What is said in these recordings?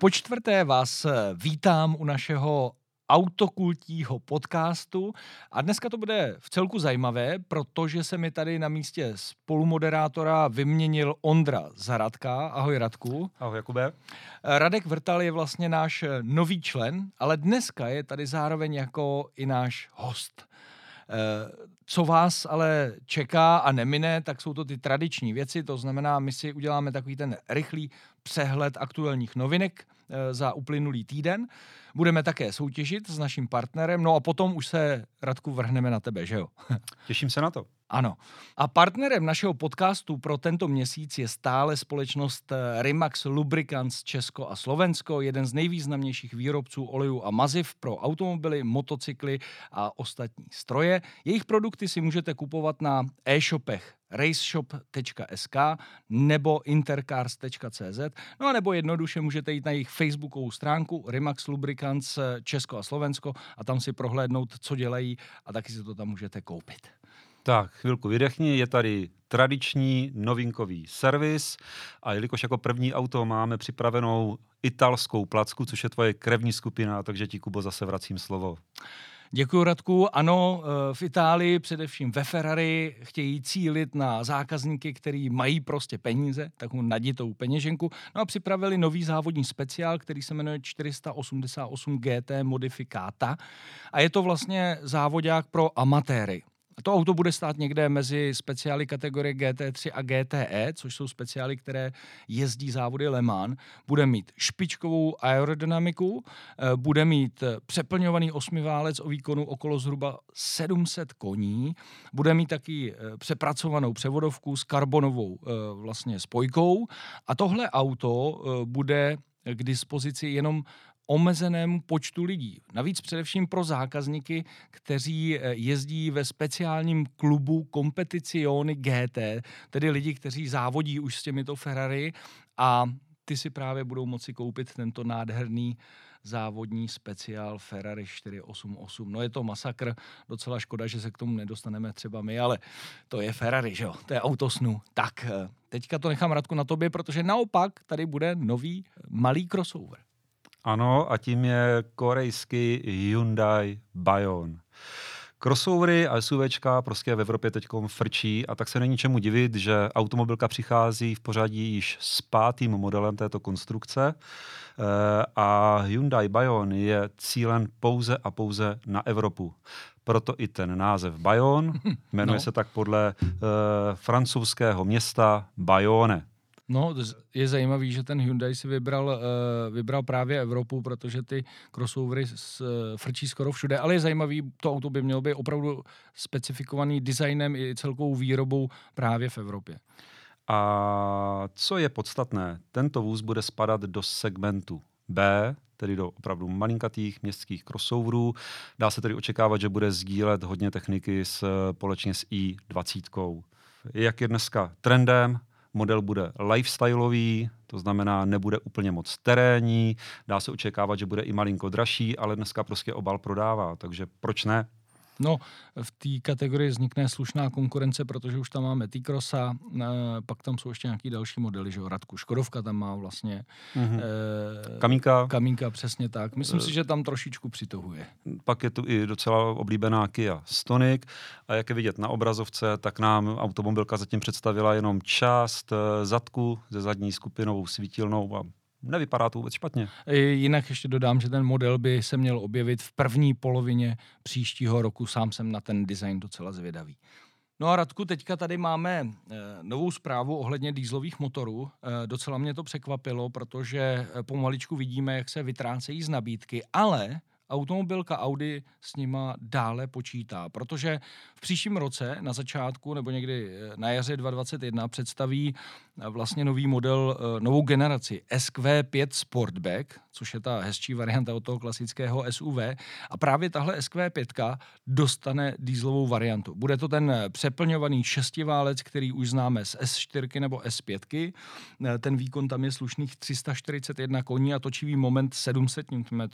po čtvrté vás eh, vítám u našeho autokultího podcastu a dneska to bude v celku zajímavé, protože se mi tady na místě spolumoderátora vyměnil Ondra Zaradka. Ahoj Radku. Ahoj Jakube. Radek Vrtal je vlastně náš nový člen, ale dneska je tady zároveň jako i náš host. Eh, co vás ale čeká a nemine, tak jsou to ty tradiční věci, to znamená, my si uděláme takový ten rychlý přehled aktuálních novinek eh, za uplynulý týden. Budeme také soutěžit s naším partnerem, no a potom už se, Radku, vrhneme na tebe, že jo? Těším se na to. Ano. A partnerem našeho podcastu pro tento měsíc je stále společnost eh, Rimax Lubricants Česko a Slovensko, jeden z nejvýznamnějších výrobců olejů a maziv pro automobily, motocykly a ostatní stroje. Jejich produkty si můžete kupovat na e-shopech raceshop.sk nebo intercars.cz, no a nebo jednoduše můžete jít na jejich facebookovou stránku Rimax Lubricants eh, Česko a Slovensko a tam si prohlédnout, co dělají a taky si to tam můžete koupit. Tak, chvilku vydechni, je tady tradiční novinkový servis a jelikož jako první auto máme připravenou italskou placku, což je tvoje krevní skupina, takže ti, Kubo, zase vracím slovo. Děkuji, Radku. Ano, eh, v Itálii, především ve Ferrari, chtějí cílit na zákazníky, který mají prostě peníze, takovou naditou peněženku. No a připravili nový závodní speciál, který se jmenuje 488 GT Modificata. A je to vlastně závodák pro amatéry. To auto bude stát někde mezi speciály kategorie GT3 a GTE, což jsou speciály, které jezdí závody Le Mans. Bude mít špičkovou aerodynamiku, eh, bude mít přeplňovaný osmiválec o výkonu okolo zhruba 700 koní, bude mít taky eh, přepracovanou převodovku s karbonovou eh, vlastně spojkou a tohle auto bude k dispozici jenom omezenému počtu lidí. Navíc především pro zákazníky, kteří eh, jezdí ve speciálním klubu Competizione GT, tedy lidi, kteří závodí už s těmito Ferrari a ty si právě budou moci koupit tento nádherný závodní speciál Ferrari 488. No je to masakr, docela škoda, že se k tomu nedostaneme třeba my, ale to je Ferrari, že jo, to je auto snu. Tak, eh, teďka to nechám Radku na tobě, protože naopak tady bude nový malý crossover. Ano, a tím je korejský Hyundai Bayon. Crossovery a SUVčka prostě v Evropě teď frčí a tak se není čemu divit, že automobilka přichází v pořadí již s pátým modelem této konstrukce eh, a Hyundai Bayon je cílen pouze a pouze na Evropu. Proto i ten název Bayon, jmenuje no. se tak podle uh, francouzského města Bayonne. No, je zajímavý, že ten Hyundai si vybral, uh, vybral právě Evropu, protože ty crossovery s, uh, frčí skoro všude, ale je zajímavý, to auto by mělo být opravdu specifikovaný designem i celkovou výrobou právě v Evropě. A co je podstatné, tento vůz bude spadat do segmentu B, tedy do opravdu malinkatých městských crossoverů. Dá se tedy očekávat, že bude sdílet hodně techniky společně s i20. Jak je dneska trendem, Model bude lifestyleový, to znamená, nebude úplně moc terénní, dá se očekávat, že bude i malinko dražší, ale dneska prostě obal prodává, takže proč ne? No, v té kategorii vznikne slušná konkurence, protože už tam máme T-Crossa, e, pak tam jsou ještě nějaký další modely, že jo, Radku Škodovka tam má vlastně. Mm-hmm. E, Kamínka. Kamínka, přesně tak. Myslím e, si, že tam trošičku přitohuje. Pak je tu i docela oblíbená Kia Stonic a jak je vidět na obrazovce, tak nám automobilka zatím představila jenom část zadku ze zadní skupinovou svítilnou a nevypadá to vůbec špatně. Jinak ještě dodám, že ten model by se měl objevit v první polovině příštího roku. Sám jsem na ten design docela zvědavý. No a Radku, teďka tady máme e, novou zprávu ohledně dýzlových motorů. E, docela mě to překvapilo, protože pomaličku vidíme, jak se vytrácejí z nabídky, ale automobilka Audi s nima dále počítá, protože v příštím roce na začátku nebo někdy na jaře 2021 představí vlastně nový model, eh, novou generaci SQ5 Sportback, což je ta hezčí varianta od toho klasického SUV. A právě tahle SQ5 dostane dýzlovou variantu. Bude to ten přeplňovaný šestiválec, který už známe z S4 nebo S5. Ten výkon tam je slušných 341 koní a točivý moment 700 Nm.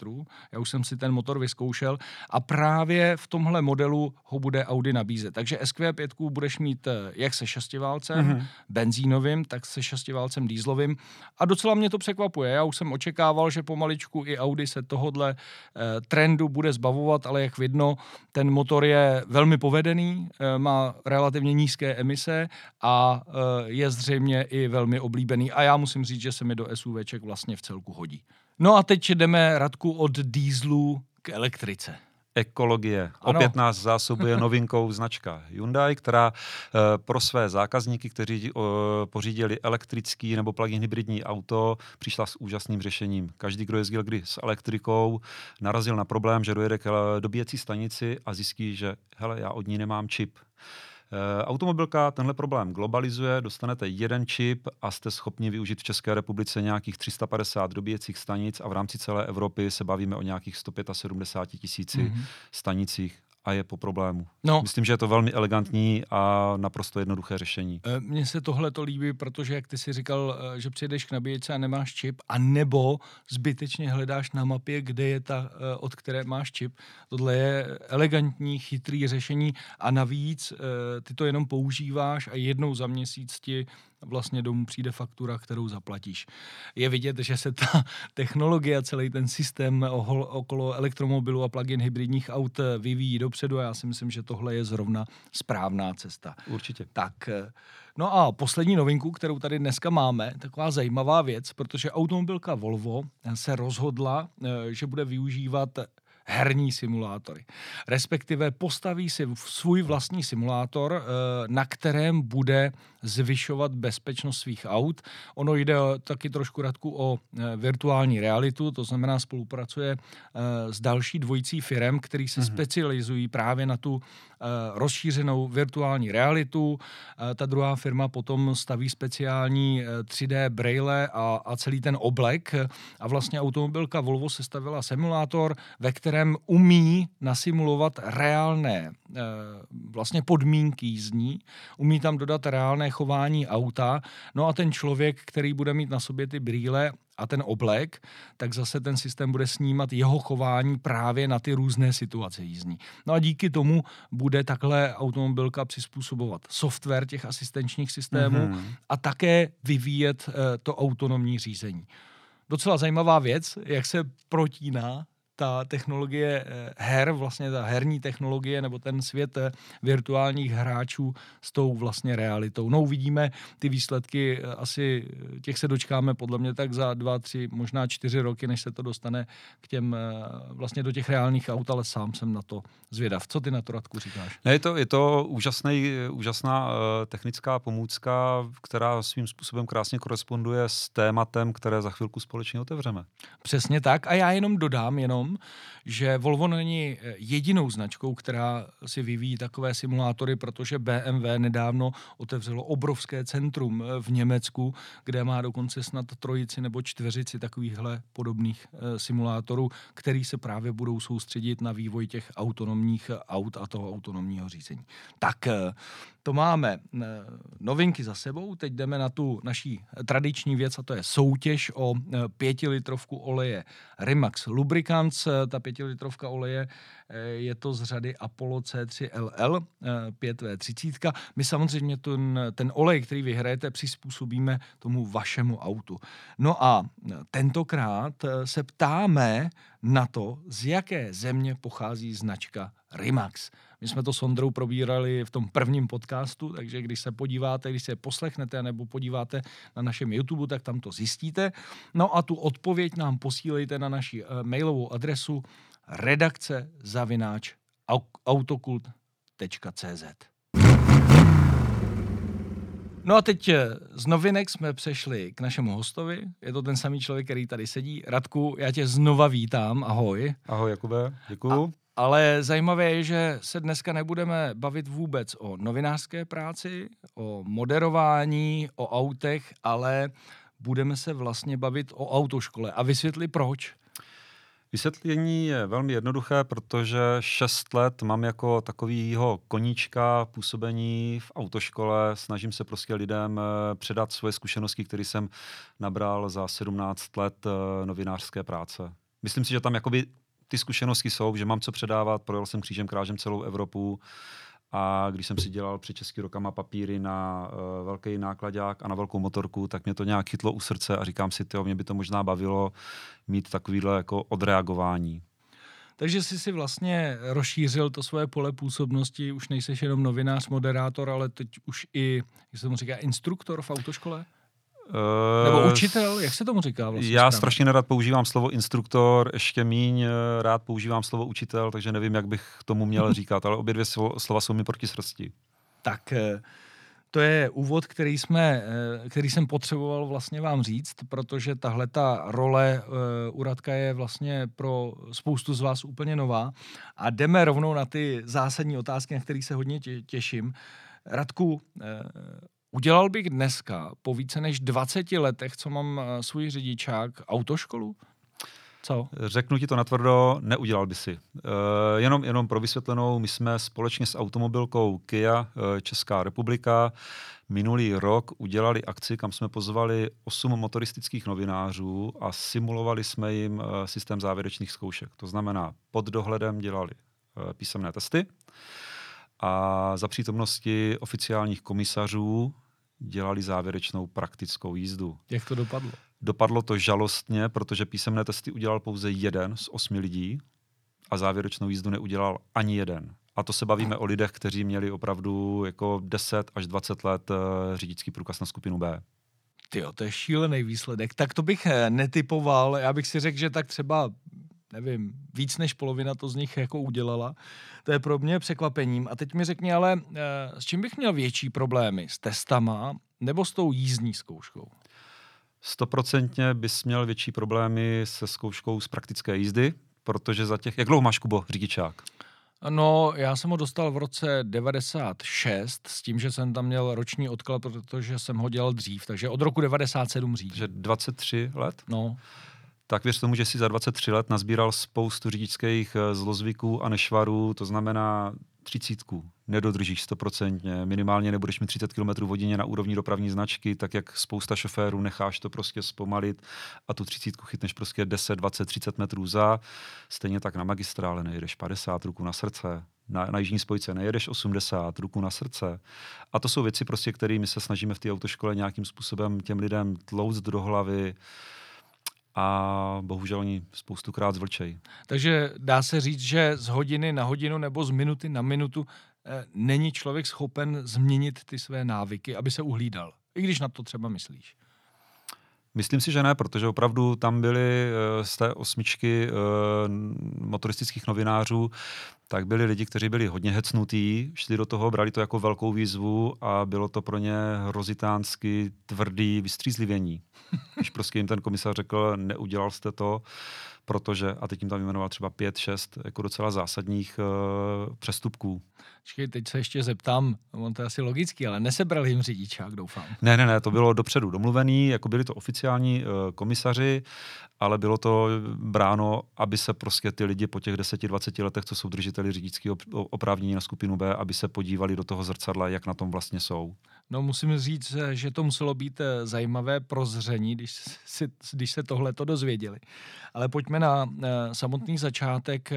Já už jsem si ten ten motor vyzkoušel a právě v tomhle modelu ho bude Audi nabízet. Takže SQ5 budeš mít eh, jak se šestiválcem, mm-hmm. benzínovým, tak se šestiválcem dýzlovým. A docela mě to překvapuje. Já už jsem očekával, že pomaličku i Audi se tohodle eh, trendu bude zbavovat, ale jak vidno, ten motor je velmi povedený, eh, má relativně nízké emise a eh, je zřejmě i velmi oblíbený. A já musím říct, že se mi do SUVček vlastně v celku hodí. No a teď jdeme Radku od dýzlu k elektrice ekologie. Ano. Opět nás zásobuje novinkou značka Hyundai, která uh, pro své zákazníky, kteří uh, pořídili elektrický nebo plug-in hybridní auto, přišla s úžasným řešením. Každý, kdo jezdil kdy s elektrikou, narazil na problém, že dojede k eh, dobíjecí stanici a zjistí, že hele, já od ní nemám čip. Eh, automobilka tenhle problém globalizuje, dostanete jeden čip a jste schopni využít v České republice nějakých 350 dobíjecích stanic a v rámci celé Evropy se bavíme o nějakých 175 tisíci mm-hmm. stanicích a je po problému. No. Myslím, že je to velmi elegantní a naprosto jednoduché řešení. Eh, mně se tohle to líbí, protože jak ty si říkal, eh, že přijdeš k nabíječce a nemáš čip, a nebo zbytečně hledáš na mapě, kde je ta, eh, od které máš čip. Tohle je elegantní, chytrý řešení a navíc ty to jenom používáš a jednou za měsíc ti vlastně domů přijde faktura, kterou zaplatíš. Je vidět, že se ta technologie a celý ten systém okolo elektromobilu a plug-in hybridních aut vyvíjí dopředu a já si myslím, že tohle je zrovna správná cesta. Určitě. Tak, eh, no a poslední novinku, kterou tady dneska máme, taková zajímavá věc, protože automobilka Volvo se rozhodla, eh, že bude využívat herní simulátory. Respektive postaví si svůj vlastní simulátor, eh, na kterém bude zvyšovat bezpečnost svých aut. Ono jde taky trošku radku o eh, virtuální realitu, to znamená spolupracuje eh, s další dvojicí firem, který se mm-hmm. specializují právě na tu rozšířenou virtuální realitu. Ta druhá firma potom staví speciální 3D braille a, a celý ten oblek a vlastně automobilka Volvo sestavila simulátor, ve kterém kterém umí nasimulovat reálné eh, vlastně podmínky jízdní, umí tam dodat reálné chování auta, no a ten člověk, který bude mít na sobě ty brýle a ten oblek, tak zase ten systém bude snímat jeho chování právě na ty různé situace jízdní. No a díky tomu bude takhle automobilka přizpůsobovat software těch asistenčních systémů mm-hmm. a také vyvíjet eh, to autonomní řízení. Docela zajímavá věc, jak se protíná ta technologie eh, her, vlastně ta herní technologie nebo ten svět eh, virtuálních hráčů s tou vlastně realitou. No uvidíme ty výsledky, eh, asi těch se dočkáme podle mě tak za dva, tři, možná čtyři roky, než se to dostane k těm vlastně do těch reálných aut, ale sám jsem na to zvědav. Co ty na to, Radku, říkáš? Ne, je to, je to úžasný, úžasná technická pomůcka, která svým způsobem krásně koresponduje s tématem, které za chvilku společně otevřeme. Přesně tak a já jenom dodám jenom, tom, že Volvo není eh, jedinou značkou, která si vyvíjí takové simulátory, protože BMW nedávno otevřelo obrovské centrum eh, v Německu, kde má dokonce snad trojici nebo čtveřici takovýchhle podobných eh, simulátorů, který se právě budou soustředit na vývoj těch autonomních aut a toho autonomního řízení. Tak to máme novinky za sebou, teď jdeme na tu naší tradiční věc a to je soutěž o pětilitrovku oleje Rimax Lubricants Eh, ta pětilitrovka oleje, eh, je to z řady Apollo C3 LL 5V30. Eh, My samozřejmě ten, ten olej, který vyhrajete, přizpůsobíme tomu vašemu autu. No a tentokrát se ptáme na to, z jaké země pochází značka Rimax. My jsme to s Ondrou probírali v tom prvním podcastu, takže když se podíváte, když se poslechnete nebo podíváte na našem YouTube, tak tam to zjistíte. No a tu odpověď nám posílejte na naši uh, mailovou adresu redakce zavináč autokult.cz. No a teď eh, z novinek jsme přešli k našemu hostovi. Je to ten samý člověk, který tady sedí. Radku, já tě znova vítám. Ahoj. Ahoj, Jakube. Děkuju. A ale zajímavé je, že se dneska nebudeme bavit vůbec o novinářské práci, o moderování, o autech, ale budeme se vlastně bavit o autoškole. A vysvětli proč. Vysvětlení je velmi jednoduché, protože šest let mám jako takovýho koníčka působení v autoškole. Snažím se prostě lidem eh, předat svoje zkušenosti, které jsem nabral za 17 let eh, novinářské práce. Myslím si, že tam jakoby ty zkušenosti jsou, že mám co předávat, projel jsem křížem krážem celou Evropu a když jsem si dělal před český rokama papíry na uh, velký nákladák a na velkou motorku, tak mě to nějak chytlo u srdce a říkám si, tyjo, mě by to možná bavilo mít takovýhle jako odreagování. Takže jsi si vlastně rozšířil to svoje pole působnosti, už nejseš jenom novinář, moderátor, ale teď už i, jak se tomu říká, instruktor v autoškole? Uh, Nebo učitel, jak se tomu říká vlastně? Já správně? strašně nerad používám slovo instruktor, ještě míň eh, rád používám slovo učitel, takže nevím, jak bych tomu měl říkat, ale obě dvě slova jsou mi proti srsti. Tak eh, to je úvod, který, jsme, který jsem potřeboval vlastně vám říct, protože tahle ta role uh, Radka je vlastně pro spoustu z vás úplně nová. A jdeme rovnou na ty zásadní otázky, na které se hodně těším. Radku, Udělal bych dneska, po více než 20 letech, co mám eh, svůj řidičák, autoškolu? Co? Řeknu ti to natvrdo, neudělal by si. Uh, jenom, jenom pro vysvětlenou, my jsme společně s automobilkou Kia uh, Česká republika minulý rok udělali akci, kam jsme pozvali osm motoristických novinářů a simulovali jsme jim systém závěrečných zkoušek. To znamená, pod dohledem dělali písemné testy a za přítomnosti oficiálních komisařů dělali závěrečnou praktickou jízdu. Jak to dopadlo? Dopadlo to žalostně, protože písemné testy udělal pouze jeden z osmi lidí a závěrečnou jízdu neudělal ani jeden. A to se bavíme o lidech, kteří měli opravdu jako 10 až 20 let uh, řidičský průkaz na skupinu B. Ty to je šílený výsledek. Tak to bych eh, netypoval. Já bych si řekl, že tak třeba nevím, víc než polovina to z nich jako udělala. To je pro mě překvapením. A teď mi řekni ale, eh, s čím bych měl větší problémy? S testama nebo s tou jízdní zkouškou? Stoprocentně bys měl větší problémy se zkouškou z praktické jízdy, protože za těch... Jak dlouho máš, Kubo, řidičák? No, já jsem ho dostal v roce 96 s tím, že jsem tam měl roční odklad, protože jsem ho dělal dřív, takže od roku 97 řídím. Takže 23 let? No tak věř tomu, že si za 23 let nazbíral spoustu řidičských eh, zlozvyků a nešvarů, to znamená třicítku nedodržíš stoprocentně, minimálně nebudeš mít 30 km hodině na úrovni dopravní značky, tak jak spousta šoférů necháš to prostě zpomalit a tu třicítku chytneš prostě 10, 20, 30 metrů za. Stejně tak na magistrále nejedeš 50 ruku na srdce, na, na jižní spojce nejedeš 80 ruku na srdce. A to jsou věci prostě, kterými se snažíme v té autoškole nějakým způsobem těm lidem tlouct do hlavy, a bohužel oni spoustukrát zvlčejí. Takže dá se říct, že z hodiny na hodinu nebo z minuty na minutu eh, není člověk schopen změnit ty své návyky, aby se uhlídal. I když na to třeba myslíš. Myslím si, že ne, protože opravdu tam byly uh, z té osmičky uh, motoristických novinářů, tak byli lidi, kteří byli hodně hecnutí, šli do toho, brali to jako velkou výzvu a bylo to pro ně hrozitánsky tvrdý vystřízlivění. Když prostě jim ten komisař řekl, neudělal jste to, protože, a teď jim tam jmenoval třeba pět, šest jako docela zásadních uh, přestupků. Počkej, teď se ještě zeptám, on to je asi logický, ale nesebrali jim řidičák, doufám. Ne, ne, ne, to bylo dopředu domluvený, jako byli to oficiální uh, komisaři, ale bylo to bráno, aby se prostě ty lidi po těch 10-20 letech, co jsou držiteli řidičského oprávnění na skupinu B, aby se podívali do toho zrcadla, jak na tom vlastně jsou. No musím říct, že to muselo být eh, zajímavé prozření, když, si, když se tohle to dozvěděli. Ale pojďme na uh, samotný začátek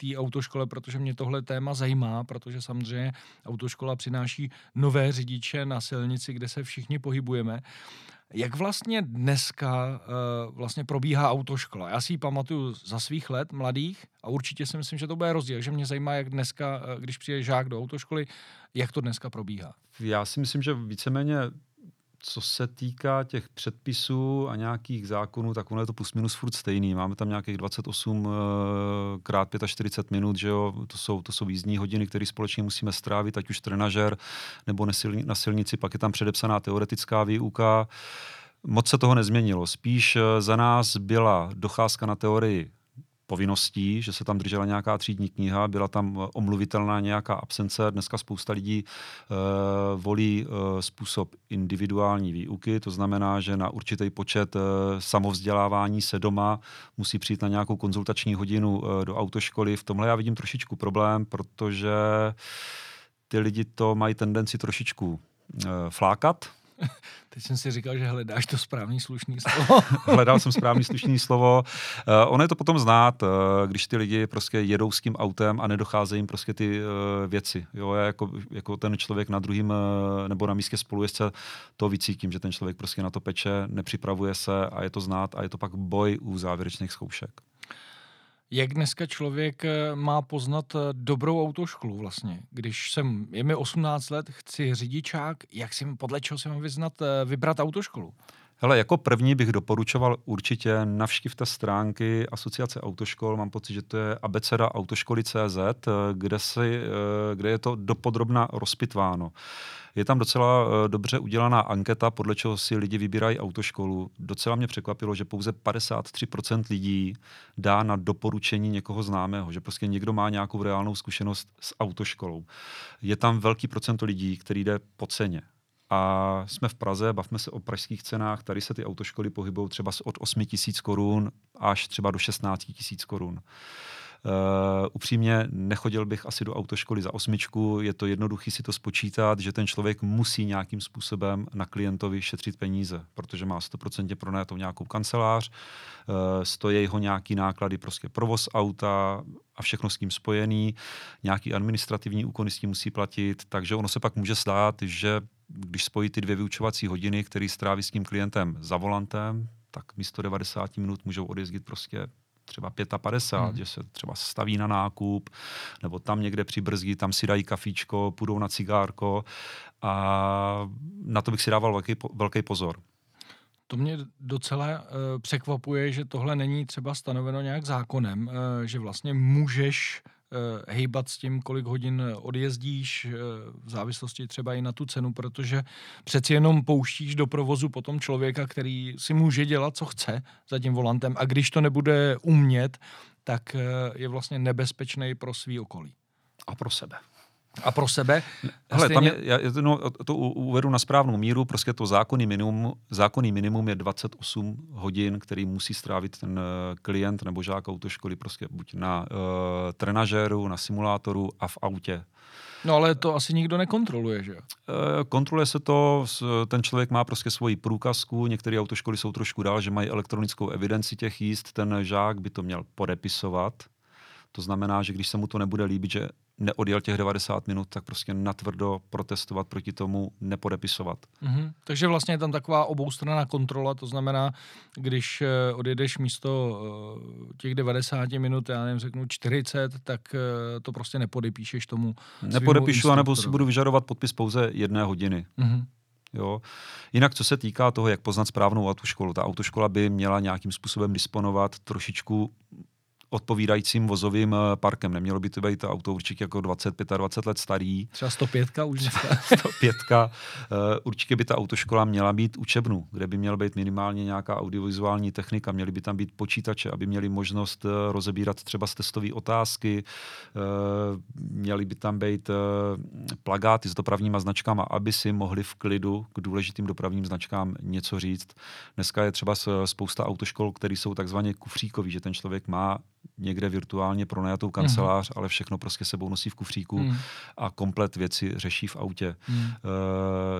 té autoškole, protože mě tohle téma zajímá, protože samozřejmě autoškola přináší nové řidiče na silnici, kde se všichni pohybujeme. Jak vlastně dneska uh, vlastně probíhá autoškola? Já si ji pamatuju za svých let mladých a určitě si myslím, že to bude rozdíl. Že mě zajímá, jak dneska, uh, když přijde žák do autoškoly, jak to dneska probíhá. Já si myslím, že víceméně co se týká těch předpisů a nějakých zákonů, tak ono je to plus minus furt stejný. Máme tam nějakých 28 uh, eh, krát 45 minut, že jo? To, jsou, to jsou jízdní hodiny, které společně musíme strávit, ať už trenažer nebo na silnici, pak je tam předepsaná teoretická výuka. Moc se toho nezměnilo. Spíš eh, za nás byla docházka na teorii povinností, že se tam držela nějaká třídní kniha, byla tam eh, omluvitelná nějaká absence. Dneska spousta lidí uh, volí uh, způsob individuální výuky, to znamená, že na určitý počet uh, samovzdělávání se doma musí přijít na nějakou konzultační hodinu uh, do autoškoly. V tomhle já vidím trošičku problém, protože ty lidi to mají tendenci trošičku uh, flákat, Teď jsem si říkal, že hledáš to správný slušný slovo. Hledal jsem správný slušný slovo. Uh, ono je to potom znát, uh, když ty lidi prostě jedou s tím autem a nedocházejí jim prostě ty uh, věci. Jo, já jako, jako ten člověk na druhém uh, nebo na místě spolujezdce to vycítím, že ten člověk prostě na to peče, nepřipravuje se a je to znát a je to pak boj u závěrečných zkoušek. Jak dneska člověk eh, má poznat eh, dobrou autoškolu vlastně? Když jsem, je mi 18 let, chci řidičák, jak si, podle čeho si mám vyznat, eh, vybrat autoškolu? Hele, jako první bych doporučoval určitě navštivte stránky Asociace autoškol, mám pocit, že to je abeceda autoškoly.cz, kde, si, kde je to dopodrobna rozpitváno. Je tam docela uh, dobře udělaná anketa, podle čeho si lidi vybírají autoškolu. Docela mě překvapilo, že pouze 53% lidí dá na doporučení někoho známého, že prostě někdo má nějakou reálnou zkušenost s autoškolou. Je tam velký procento lidí, který jde po ceně. A jsme v Praze, bavme se o pražských cenách, tady se ty autoškoly pohybují třeba od 8 tisíc korun až třeba do 16 tisíc korun. Uh, upřímně nechodil bych asi do autoškoly za osmičku, je to jednoduchý si to spočítat, že ten člověk musí nějakým způsobem na klientovi šetřit peníze, protože má 100% pronajatou nějakou kancelář, uh, stojí ho nějaký náklady, prostě provoz auta a všechno s tím spojený, nějaký administrativní úkony s tím musí platit, takže ono se pak může stát, že když spojí ty dvě vyučovací hodiny, který stráví s tím klientem za volantem, tak místo 90 minut můžou odjezdit prostě třeba 55, hmm. že se třeba staví na nákup, nebo tam někde přibrzdí, tam si dají kafíčko, půjdou na cigárko a na to bych si dával velký, velký pozor. To mě docela uh, překvapuje, že tohle není třeba stanoveno nějak zákonem, uh, že vlastně můžeš hejbat s tím, kolik hodin odjezdíš, uh, v závislosti třeba i na tu cenu, protože přeci jenom pouštíš do provozu potom člověka, který si může dělat, co chce za tím volantem a když to nebude umět, tak uh, je vlastně nebezpečný pro svý okolí. A pro sebe. A pro sebe? Hele, stejně... tam je, já no, to uvedu na správnou míru, prostě to zákonný minimum, zákonný minimum je 28 hodin, který musí strávit ten uh, klient nebo žák autoškoly prostě buď na uh, trenažéru, na simulátoru a v autě. No ale to asi nikdo nekontroluje, že jo? E, kontroluje se to, ten člověk má prostě svoji průkazku, některé autoškoly jsou trošku dál, že mají elektronickou evidenci těch jíst, ten žák by to měl podepisovat. To znamená, že když se mu to nebude líbit, že neodjel těch 90 minut, tak prostě natvrdo protestovat proti tomu, nepodepisovat. Mm-hmm. Takže vlastně je tam taková oboustranná kontrola, to znamená, když eh, odjedeš místo eh, těch 90 minut, já nevím, řeknu 40, tak eh, to prostě nepodepíšeš tomu. Nepodepíšu, anebo si budu vyžadovat podpis pouze jedné hodiny. Mm-hmm. Jo. Jinak, co se týká toho, jak poznat správnou autoškolu, ta autoškola by měla nějakým způsobem disponovat trošičku odpovídajícím vozovým eh, parkem. Nemělo by to být to auto určitě jako 20-25 let starý. Třeba 105 už dneska. 105. Uh, určitě by ta autoškola měla být učebnu, kde by měla být minimálně nějaká audiovizuální technika, měly by tam být počítače, aby měli možnost uh, rozebírat třeba testové otázky, měly by tam být plagáty s dopravníma značkama, aby si mohli v klidu k důležitým dopravním značkám něco říct. Dneska je třeba spousta autoškol, které jsou takzvaně kufříkový, že ten člověk má někde virtuálně pronajatou kancelář, mm. ale všechno prostě sebou nosí v kufříku mm. a komplet věci řeší v autě. Mm.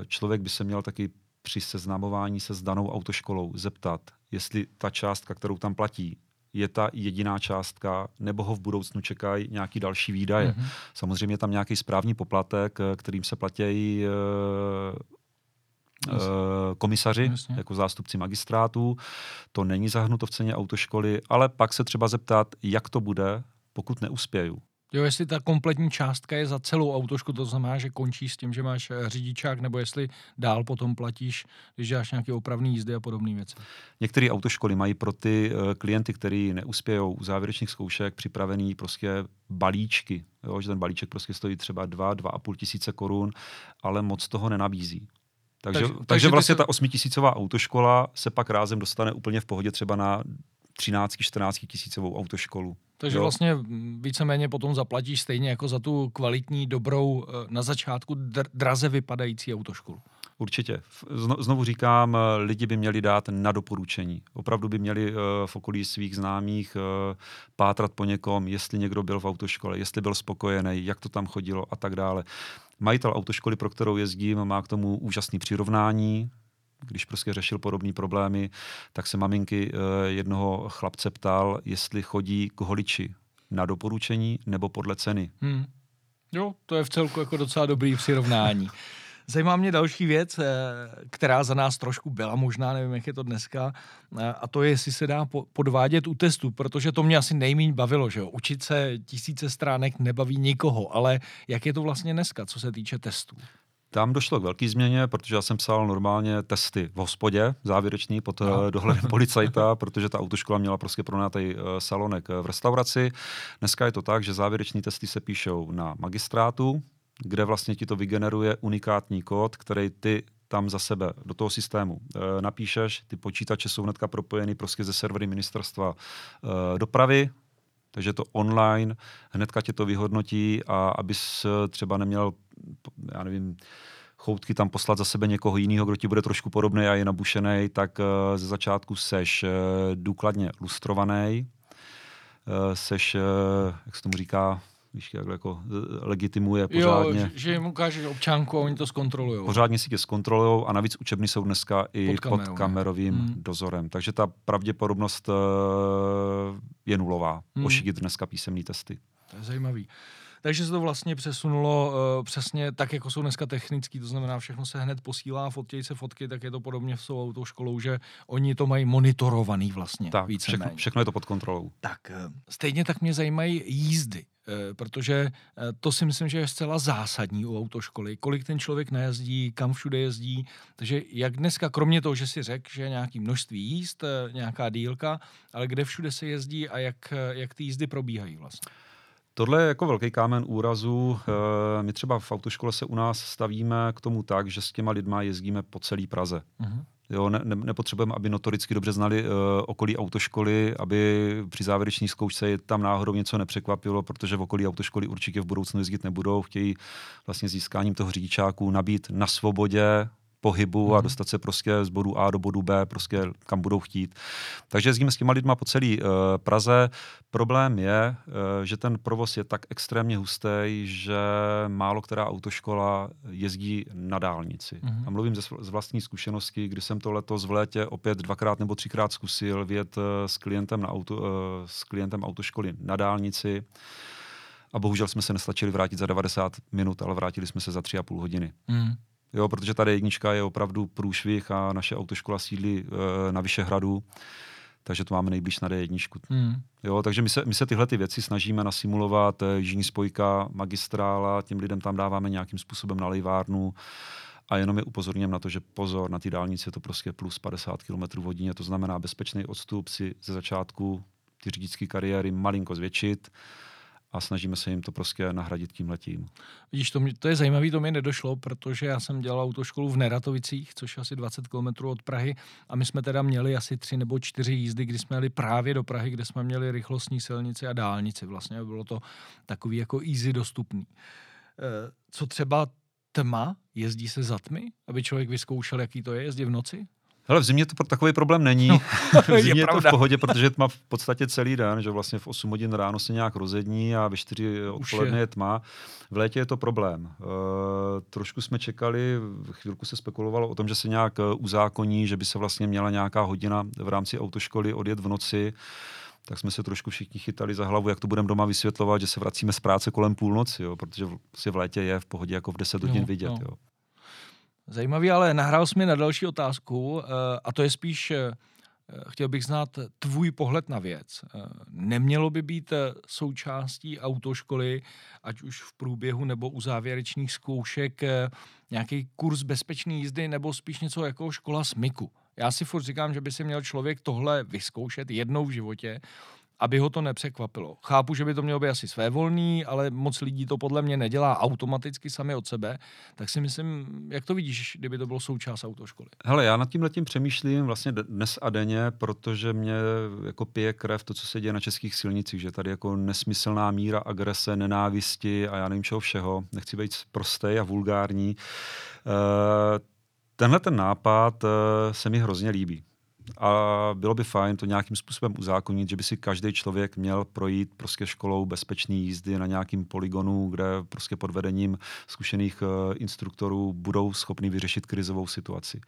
Člověk by se měl taky při seznamování se s danou autoškolou zeptat, jestli ta částka, kterou tam platí, je ta jediná částka, nebo ho v budoucnu čekají nějaký další výdaje. Mm-hmm. Samozřejmě tam nějaký správní poplatek, eh, kterým se platí Eh, komisaři, Jasně. jako zástupci magistrátů. To není zahrnuto v ceně autoškoly, ale pak se třeba zeptat, jak to bude, pokud neuspěju. Jo, jestli ta kompletní částka je za celou autošku, to znamená, že končí s tím, že máš eh, řidičák, nebo jestli dál potom platíš, když děláš nějaké opravné jízdy a podobné věci. Některé autoškoly mají pro ty uh, klienty, kteří neuspějou u závěrečných zkoušek, připravený prostě balíčky. Jo, že ten balíček prostě stojí třeba 2, 2,5 tisíce korun, ale moc toho nenabízí. Takže, takže, takže vlastně se... ta osmitisícová autoškola se pak rázem dostane úplně v pohodě třeba na 13-14 tisícovou autoškolu. Takže jo? vlastně víceméně potom zaplatíš stejně jako za tu kvalitní, dobrou, eh, na začátku dr- draze vypadající autoškolu. Určitě. Znovu říkám, eh, lidi by měli dát na doporučení. Opravdu by měli uh, v okolí svých známých pátrat po někom, jestli někdo byl v autoškole, jestli byl spokojený, jak to tam chodilo a tak dále. Majitel autoškoly, pro kterou jezdím, má k tomu úžasný přirovnání. Když prostě řešil podobné problémy, tak se maminky eh, jednoho chlapce ptal, jestli chodí k holiči na doporučení nebo podle ceny. Hmm. Jo, to je v celku jako docela dobrý přirovnání. Zajímá mě další věc, eh, která za nás trošku byla možná, nevím, jak je to dneska, eh, a to je, jestli se dá podvádět u testu, protože to mě asi nejméně bavilo, že jo. Učit se tisíce stránek nebaví nikoho, ale jak je to vlastně dneska, co se týče testů? Tam došlo k velké změně, protože já jsem psal normálně testy v hospodě, závěrečný pod no. Dohledem policajta, protože ta autoškola měla prostě pronátej salonek v restauraci. Dneska je to tak, že závěreční testy se píšou na magistrátu, kde vlastně ti to vygeneruje unikátní kód, který ty tam za sebe do toho systému e, napíšeš. Ty počítače jsou hnedka propojeny prostě ze servery ministerstva e, dopravy, takže to online, hnedka tě to vyhodnotí a abys třeba neměl, já nevím, choutky tam poslat za sebe někoho jiného, kdo ti bude trošku podobný a je nabušený, tak ze začátku seš důkladně lustrovaný, seš, jak se tomu říká, víš, jak jako legitimuje pořádně. Jo, že jim ukážeš občanku a oni to zkontrolují. Pořádně si tě zkontrolují a navíc učebny jsou dneska i pod, kamerou, pod kamerovým hmm. dozorem. Takže ta pravděpodobnost uh, je nulová. Hmm. Ošidit dneska písemné testy. To je zajímavý. Takže se to vlastně přesunulo uh, přesně tak, jako jsou dneska technický, to znamená, všechno se hned posílá, fotějí se fotky, tak je to podobně s tou autoškolou, že oni to mají monitorovaný vlastně. Tak, všechno, všechno je to pod kontrolou. Tak, uh, stejně tak mě zajímají jízdy. Eh, protože eh, to si myslím, že je zcela zásadní u autoškoly. Kolik ten člověk nejezdí, kam všude jezdí. Takže jak dneska, kromě toho, že si řekl, že nějaký množství jíst, eh, nějaká dílka, ale kde všude se jezdí a jak, jak ty jízdy probíhají vlastně? Tohle je jako velký kámen úrazu. My třeba v autoškole se u nás stavíme k tomu tak, že s těma lidma jezdíme po celé Praze. Uh-huh. Jo, ne, ne, nepotřebujeme, aby notoricky dobře znali uh, okolí autoškoly, aby při závěrečné zkoušce je tam náhodou něco nepřekvapilo, protože v okolí autoškoly určitě v budoucnu jezdit nebudou. Chtějí vlastně získáním toho řidičáku nabít na svobodě pohybu mm. a mhm. dostat se prostě z bodu A do bodu B, prostě kam budou chtít. Takže jezdíme s těma lidma po celé uh, Praze. Problém je, uh, že ten provoz je tak extrémně hustý, že málo která autoškola jezdí na dálnici. Mm. A mluvím ze, z vlastní zkušenosti, kdy jsem to letos v létě opět dvakrát nebo třikrát zkusil vjet uh, s klientem, na auto, uh, s klientem autoškoly na dálnici. A bohužel jsme se nestačili vrátit za 90 minut, ale vrátili jsme se za tři a půl hodiny. Mm. Jo, protože ta jednička je opravdu průšvih a naše autoškola sídlí e, na Vyšehradu, takže to máme nejblíž na D1. Hmm. Jo, takže my se, my se tyhle ty věci snažíme nasimulovat, e, jižní spojka, magistrála, těm lidem tam dáváme nějakým způsobem na lejvárnu a jenom je upozorněm na to, že pozor, na té dálnici je to prostě plus 50 km hodině, to znamená bezpečný odstup si ze začátku ty řidičské kariéry malinko zvětšit, a snažíme se jim to prostě nahradit tím letím. Vidíš, to, mě, to je zajímavé, to mi nedošlo, protože já jsem dělal autoškolu v Neratovicích, což je asi 20 km od Prahy a my jsme teda měli asi tři nebo čtyři jízdy, kdy jsme jeli právě do Prahy, kde jsme měli rychlostní silnici a dálnici. Vlastně bylo to takový jako easy dostupný. Eh, co třeba tma, jezdí se za tmy, aby člověk vyzkoušel, jaký to je, jezdí v noci? Hele, v zimě to takový problém není. No, v zimě je, je to v pohodě, protože tma v podstatě celý den, že vlastně v 8 hodin ráno se nějak rozední a ve 4 odpoledne je tma. V létě je to problém. Uh, trošku jsme čekali, chvilku se spekulovalo o tom, že se nějak uh, uzákoní, že by se vlastně měla nějaká hodina v rámci autoškoly odjet v noci tak jsme se trošku všichni chytali za hlavu, jak to budeme doma vysvětlovat, že se vracíme z práce kolem půlnoci, jo, protože si v létě je v pohodě jako v 10 hodin no, vidět. No. Jo. Zajímavý, ale nahrál jsi mi na další otázku eh, a to je spíš, eh, chtěl bych znát tvůj pohled na věc. Eh, nemělo by být součástí autoškoly, ať už v průběhu nebo u závěrečných zkoušek, nějaký kurz bezpečné jízdy nebo spíš něco jako škola smyku? Já si furt říkám, že by si měl člověk tohle vyzkoušet jednou v životě, aby ho to nepřekvapilo. Chápu, že by to mělo být asi svévolný, ale moc lidí to podle mě nedělá automaticky sami od sebe, tak si myslím, jak to vidíš, kdyby to bylo součást autoškoly? Hele, já nad tím letím přemýšlím vlastně dnes a denně, protože mě jako pije krev to, co se děje na českých silnicích, že tady jako nesmyslná míra agrese, nenávisti a já nevím čeho všeho, nechci být prostý a vulgární. Uh, tenhle ten nápad uh, se mi hrozně líbí a bylo by fajn to nějakým způsobem uzákonit, že by si každý člověk měl projít prostě školou bezpečné jízdy na nějakým poligonu, kde prostě pod vedením zkušených uh, instruktorů budou schopni vyřešit krizovou situaci.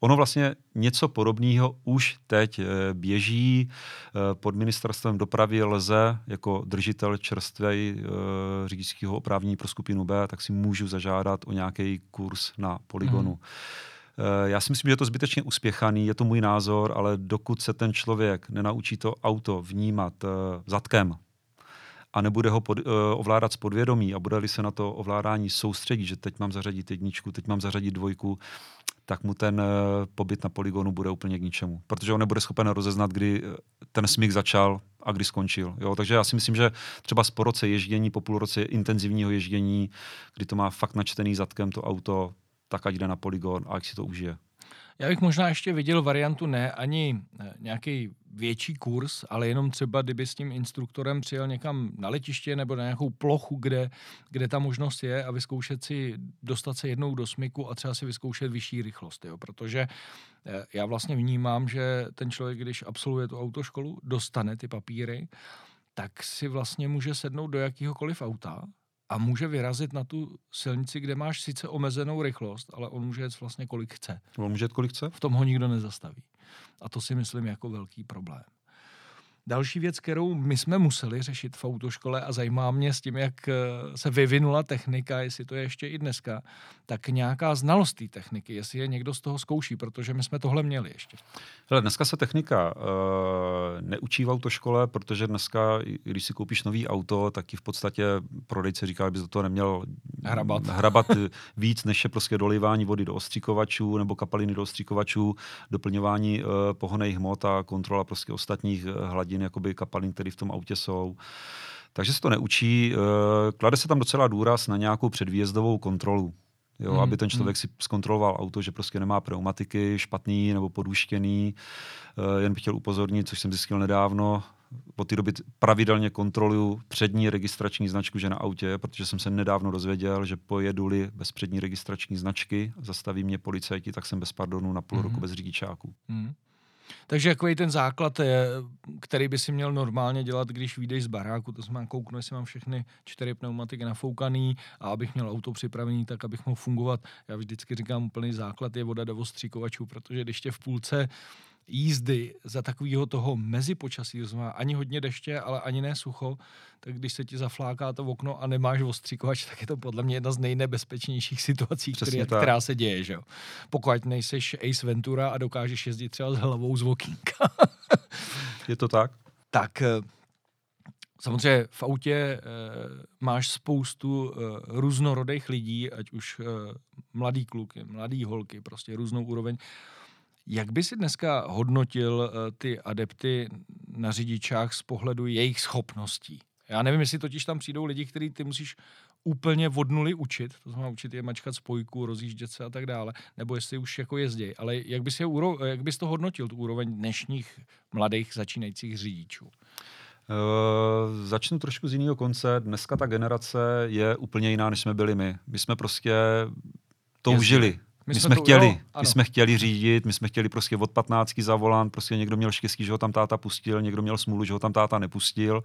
Ono vlastně něco podobného už teď uh, běží. Uh, pod ministerstvem dopravy lze jako držitel čerstvé řidičského oprávnění pro skupinu B, tak si můžu zažádat o nějaký kurz na poligonu. Hmm. Eh, já si myslím, že je to zbytečně uspěchaný, je to můj názor, ale dokud se ten člověk nenaučí to auto vnímat uh, zadkem a nebude ho pod, uh, ovládat z podvědomí a bude-li se na to ovládání soustředit, že teď mám zařadit jedničku, teď mám zařadit dvojku, tak mu ten pobyt na poligonu bude úplně k ničemu. Protože on nebude schopen rozeznat, kdy ten smyk začal a kdy skončil. Jo? Takže já si myslím, že třeba po roce ježdění, po půl roce intenzivního ježdění, kdy to má fakt načtený zadkem to auto, tak ať jde na poligon a ať si to užije. Já bych možná ještě viděl variantu ne ani eh, nějaký větší kurz, ale jenom třeba, kdyby s tím instruktorem přijel někam na letiště nebo na nějakou plochu, kde, kde ta možnost je a vyzkoušet si dostat se jednou do smyku a třeba si vyzkoušet vyšší rychlost. Jo? Protože eh, já vlastně vnímám, že ten člověk, když absolvuje tu autoškolu, dostane ty papíry, tak si vlastně může sednout do jakýhokoliv auta a může vyrazit na tu silnici, kde máš sice omezenou rychlost, ale on může jet vlastně kolik chce. On může jet kolik chce? V tom ho nikdo nezastaví. A to si myslím jako velký problém. Další věc, kterou my jsme museli řešit v autoškole a zajímá mě s tím, jak eh, se vyvinula technika, jestli to je ještě i dneska, tak nějaká znalost té techniky, jestli je někdo z toho zkouší, protože my jsme tohle měli ještě. Hele, dneska se technika uh, neučí v autoškole, protože dneska, když si koupíš nový auto, tak ti v podstatě prodejce říká, aby do toho neměl hrabat, hrabat víc, než je prostě dolivání vody do ostříkovačů nebo kapaliny do ostříkovačů, doplňování uh, pohonej hmot a kontrola prostě ostatních hladin hodin jakoby kapalin, které v tom autě jsou. Takže se to neučí. Eh, klade se tam docela důraz na nějakou předvýjezdovou kontrolu. Jo, mm, aby ten člověk mm. si zkontroloval auto, že prostě nemá pneumatiky špatný nebo podúštěný. Uh, jen bych chtěl upozornit, což jsem zjistil nedávno, od té doby pravidelně kontroluju přední registrační značku, že na autě, protože jsem se nedávno dozvěděl, že pojedu-li bez přední registrační značky, zastaví mě policajti, tak jsem bez pardonu na půl mm. roku bez řidičáku. Mm. Takže jako ten základ, který by si měl normálně dělat, když vyjdeš z baráku, to znamená kouknu, jestli mám všechny čtyři pneumatiky nafoukaný a abych měl auto připravený tak, abych mohl fungovat. Já vždycky říkám, úplný základ je voda do ostříkovačů, protože když tě v půlce jízdy za takového toho mezipočasí, to znamená ani hodně deště, ale ani ne sucho, tak když se ti zafláká to v okno a nemáš ostříkovač, tak je to podle mě jedna z nejnebezpečnějších situací, který, která se děje. Že? Pokud nejseš Ace Ventura a dokážeš jezdit třeba s hlavou z okýnka. je to tak? Tak eh, Samozřejmě v autě e, máš spoustu e, různorodých lidí, ať už e, mladý kluky, mladý holky, prostě různou úroveň. Jak by si dneska hodnotil uh, ty adepty na řidičách z pohledu jejich schopností? Já nevím, jestli totiž tam přijdou lidi, který ty musíš úplně od nuly učit, to znamená učit je mačkat spojku, rozjíždět se a tak dále, nebo jestli už jako jezdějí. Ale jak bys, je jak bys to hodnotil, tu úroveň dnešních mladých začínajících řidičů? Uh, začnu trošku z jiného konce. Dneska ta generace je úplně jiná, než jsme byli my. My jsme prostě toužili. My, my jsme, jsme chtěli, jo, my jsme chtěli řídit, my jsme chtěli prostě od 15 za volant, prostě někdo měl štěstí, že ho tam táta pustil, někdo měl smůlu, že ho tam táta nepustil.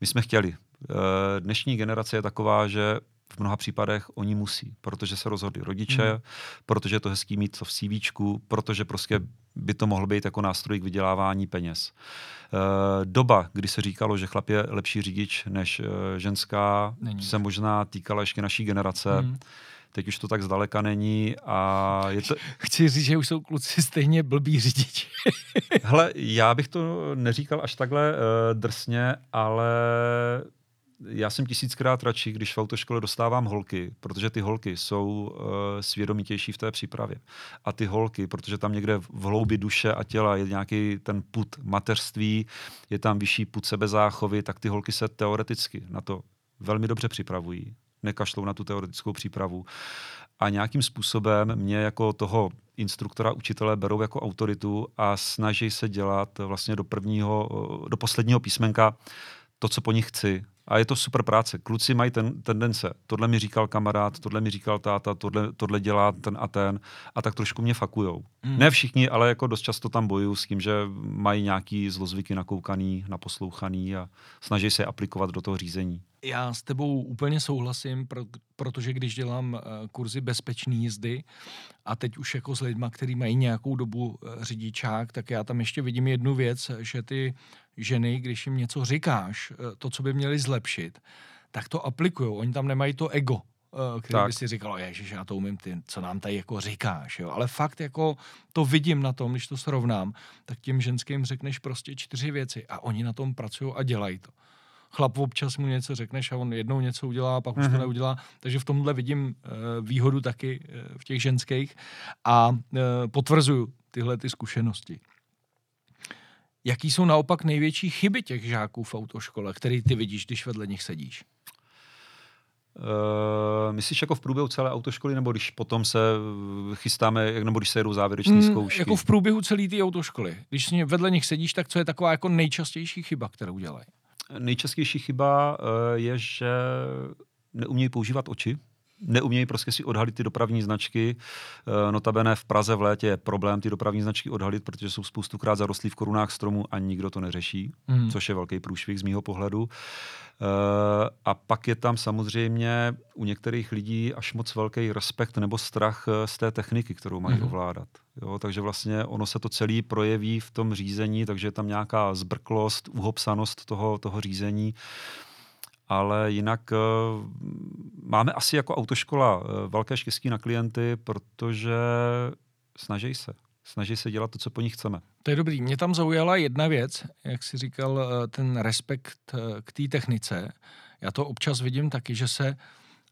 My jsme chtěli. Eh, dnešní generace je taková, že v mnoha případech oni musí, protože se rozhodli rodiče, hmm. protože je to hezký mít to v CV, protože prostě by to mohl být jako nástroj k vydělávání peněz. E, doba, kdy se říkalo, že chlap je lepší řidič než e, ženská, Není. se možná týkala ještě naší generace. Hmm Teď už to tak zdaleka není a je to... Chci říct, že už jsou kluci stejně blbí řidiči. Hele, já bych to neříkal až takhle uh, drsně, ale já jsem tisíckrát radši, když v autoškole dostávám holky, protože ty holky jsou uh, svědomitější v té přípravě. A ty holky, protože tam někde v hloubi duše a těla je nějaký ten put mateřství, je tam vyšší put sebezáchovy, tak ty holky se teoreticky na to velmi dobře připravují nekašlou na tu teoretickou přípravu. A nějakým způsobem mě jako toho instruktora, učitele berou jako autoritu a snaží se dělat vlastně do prvního, do posledního písmenka to, co po nich chci. A je to super práce. Kluci mají ten, tendence. Tohle mi říkal kamarád, tohle mi říkal táta, tohle, tohle dělá ten a ten. A tak trošku mě fakujou. Hmm. Ne všichni, ale jako dost často tam bojují s tím, že mají nějaký zlozvyky nakoukaný, naposlouchaný a snaží se aplikovat do toho řízení. Já s tebou úplně souhlasím, protože když dělám eh, kurzy bezpečné jízdy a teď už jako s lidma, kteří mají nějakou dobu eh, řidičák, tak já tam ještě vidím jednu věc, že ty ženy, když jim něco říkáš, eh, to, co by měli zlepšit, tak to aplikují. Oni tam nemají to ego, který tak. by si říkalo, ježiš, já to umím, ty, co nám tady jako říkáš. Jo? Ale fakt jako to vidím na tom, když to srovnám, tak těm ženským řekneš prostě čtyři věci a oni na tom pracují a dělají to chlap občas mu něco řekneš a on jednou něco udělá, pak už mm-hmm. to mhm. neudělá. Takže v tomhle vidím uh, výhodu taky uh, v těch ženských a uh, potvrzuju tyhle ty zkušenosti. Jaký jsou naopak největší chyby těch žáků v autoškole, který ty vidíš, když vedle nich sedíš? Uh, myslíš jako v průběhu celé autoškoly, nebo když potom se chystáme, nebo když se jedou závěrečné mm, zkoušky? Jako v průběhu celé té autoškoly. Když vedle nich sedíš, tak co je taková jako nejčastější chyba, kterou dělají? Nejčastější chyba uh, je, že neumějí používat oči neumějí prostě si odhalit ty dopravní značky. Eh, notabene v Praze v létě je problém ty dopravní značky odhalit, protože jsou spoustukrát zarostlí v korunách stromů a nikdo to neřeší, mm. což je velký průšvih z mýho pohledu. Eh, a pak je tam samozřejmě u některých lidí až moc velký respekt nebo strach eh, z té techniky, kterou mají mm. ovládat. Jo, takže vlastně ono se to celé projeví v tom řízení, takže je tam nějaká zbrklost, uhopsanost toho, toho řízení ale jinak máme asi jako autoškola uh, velké štěstí na klienty, protože snaží se. Snaží se dělat to, co po nich chceme. To je dobrý. Mě tam zaujala jedna věc, jak si říkal, uh, ten respekt k té technice. Já to občas vidím taky, že se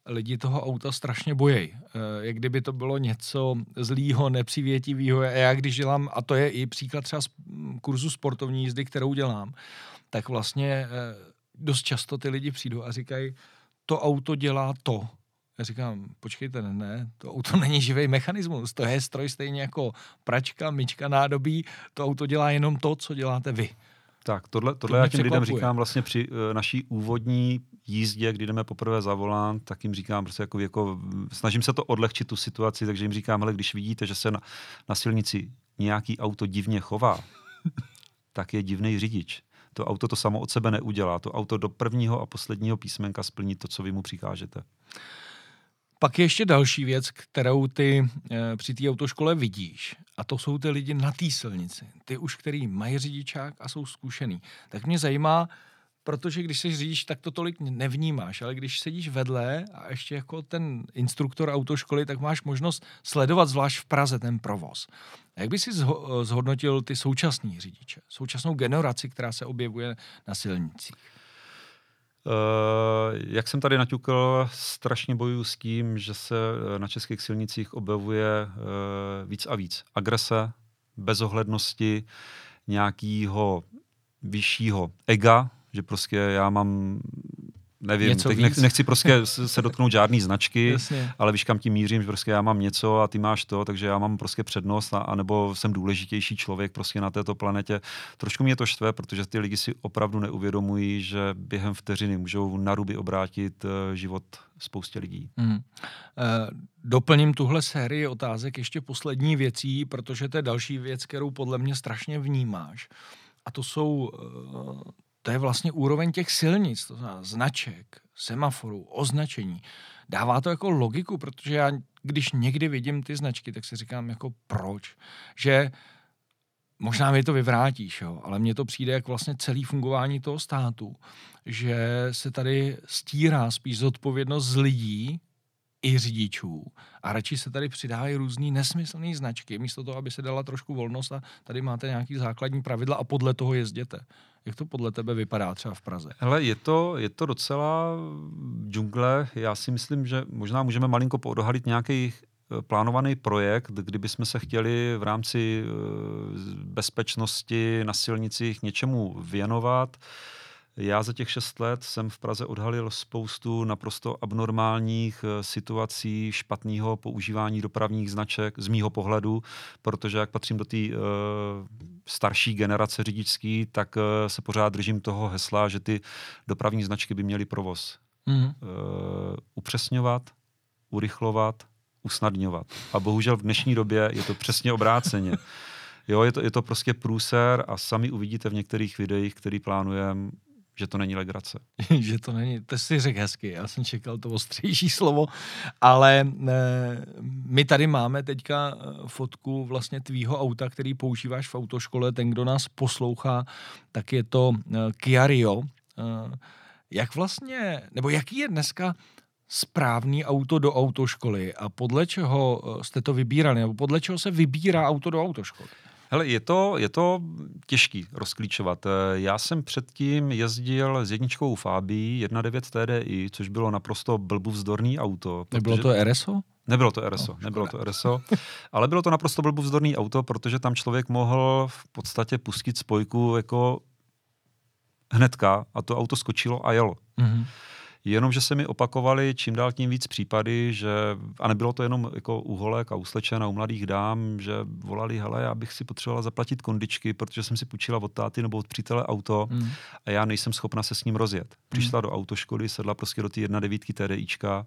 lidi toho auta strašně bojejí. Jak kdyby to bylo něco zlýho, nepřivětivého. A já když dělám, a to je i příklad třeba z kurzu sportovní jízdy, kterou dělám, tak vlastně dost často ty lidi přijdou a říkají, to auto dělá to. Já říkám, počkejte, ne, to auto není živý mechanismus, to je stroj stejně jako pračka, myčka, nádobí, to auto dělá jenom to, co děláte vy. Tak, tohle, tohle to já těm lidem říkám vlastně při uh, naší úvodní jízdě, kdy jdeme poprvé za volant, tak jim říkám prostě jako, jako, snažím se to odlehčit tu situaci, takže jim říkám, ale když vidíte, že se na, na silnici nějaký auto divně chová, tak je divný řidič. To auto to samo od sebe neudělá. To auto do prvního a posledního písmenka splní to, co vy mu přikážete. Pak je ještě další věc, kterou ty e, při té autoškole vidíš. A to jsou ty lidi na té silnici. Ty už, který mají řidičák a jsou zkušený. Tak mě zajímá, protože když se řidič, tak to tolik nevnímáš, ale když sedíš vedle a ještě jako ten instruktor autoškoly, tak máš možnost sledovat zvlášť v Praze ten provoz. Jak by si zhodnotil ty současní řidiče, současnou generaci, která se objevuje na silnicích? Uh, jak jsem tady naťukl, strašně bojuju s tím, že se eh, na českých silnicích objevuje uh, víc a víc agrese, bezohlednosti, nějakého vyššího ega, že prostě já mám nevím, něco teď víc. nechci prostě se dotknout žádný značky, Jasně. ale víš, kam tím mířím, že prostě já mám něco a ty máš to, takže já mám prostě přednost, a, anebo jsem důležitější člověk prostě na této planetě. Trošku mě to štve, protože ty lidi si opravdu neuvědomují, že během vteřiny můžou na ruby obrátit uh, život spoustě lidí. Hmm. Uh, doplním tuhle sérii otázek ještě poslední věcí, protože to je další věc, kterou podle mě strašně vnímáš. A to jsou uh, to je vlastně úroveň těch silnic, to znamená značek, semaforů, označení. Dává to jako logiku, protože já, když někdy vidím ty značky, tak si říkám jako proč. Že možná mi to vyvrátíš, jo, ale mně to přijde jak vlastně celý fungování toho státu, že se tady stírá spíš zodpovědnost z lidí, i řidičů. A radši se tady přidávají různý nesmyslné značky, místo toho, aby se dala trošku volnost a tady máte nějaký základní pravidla a podle toho jezděte. Jak to podle tebe vypadá třeba v Praze? Hele, je to, je to docela džungle. Já si myslím, že možná můžeme malinko poodhalit nějaký eh, plánovaný projekt, kdyby jsme se chtěli v rámci eh, bezpečnosti na silnicích něčemu věnovat. Já za těch šest let jsem v Praze odhalil spoustu naprosto abnormálních eh, situací špatného používání dopravních značek z mýho pohledu, protože jak patřím do té uh, starší generace řidičský, tak uh, se pořád držím toho hesla, že ty dopravní značky by měly provoz mm. uh, upřesňovat, urychlovat, usnadňovat. A bohužel v dnešní době je to přesně obráceně. Jo, je to, je to prostě průser a sami uvidíte v některých videích, který plánujeme, že to není legrace. že to není, to si řekl hezky, já jsem čekal to ostřejší slovo, ale e, my tady máme teďka eh, fotku vlastně tvýho auta, který používáš v autoškole, ten, kdo nás poslouchá, tak je to e, Kia Rio. E, jak vlastně, nebo jaký je dneska správný auto do autoškoly a podle čeho jste to vybírali, nebo podle čeho se vybírá auto do autoškoly? Hele, je to, je to těžký rozklíčovat. Já jsem předtím jezdil s jedničkou Fabii 1.9 TDI, což bylo naprosto blbuvzdorný auto. Nebylo to RSO? Nebylo to RSO, no, nebylo to RSO, ale bylo to naprosto blbuvzdorný auto, protože tam člověk mohl v podstatě pustit spojku jako hnedka a to auto skočilo a jelo. Mm-hmm. Jenomže se mi opakovaly čím dál tím víc případy, že, a nebylo to jenom jako u holek a u slečen a u mladých dám, že volali, hele, já bych si potřebovala zaplatit kondičky, protože jsem si půjčila od táty nebo od přítele auto hmm. a já nejsem schopna se s ním rozjet. Přišla hmm. do autoškoly, sedla prostě do té 1.9 TDIčka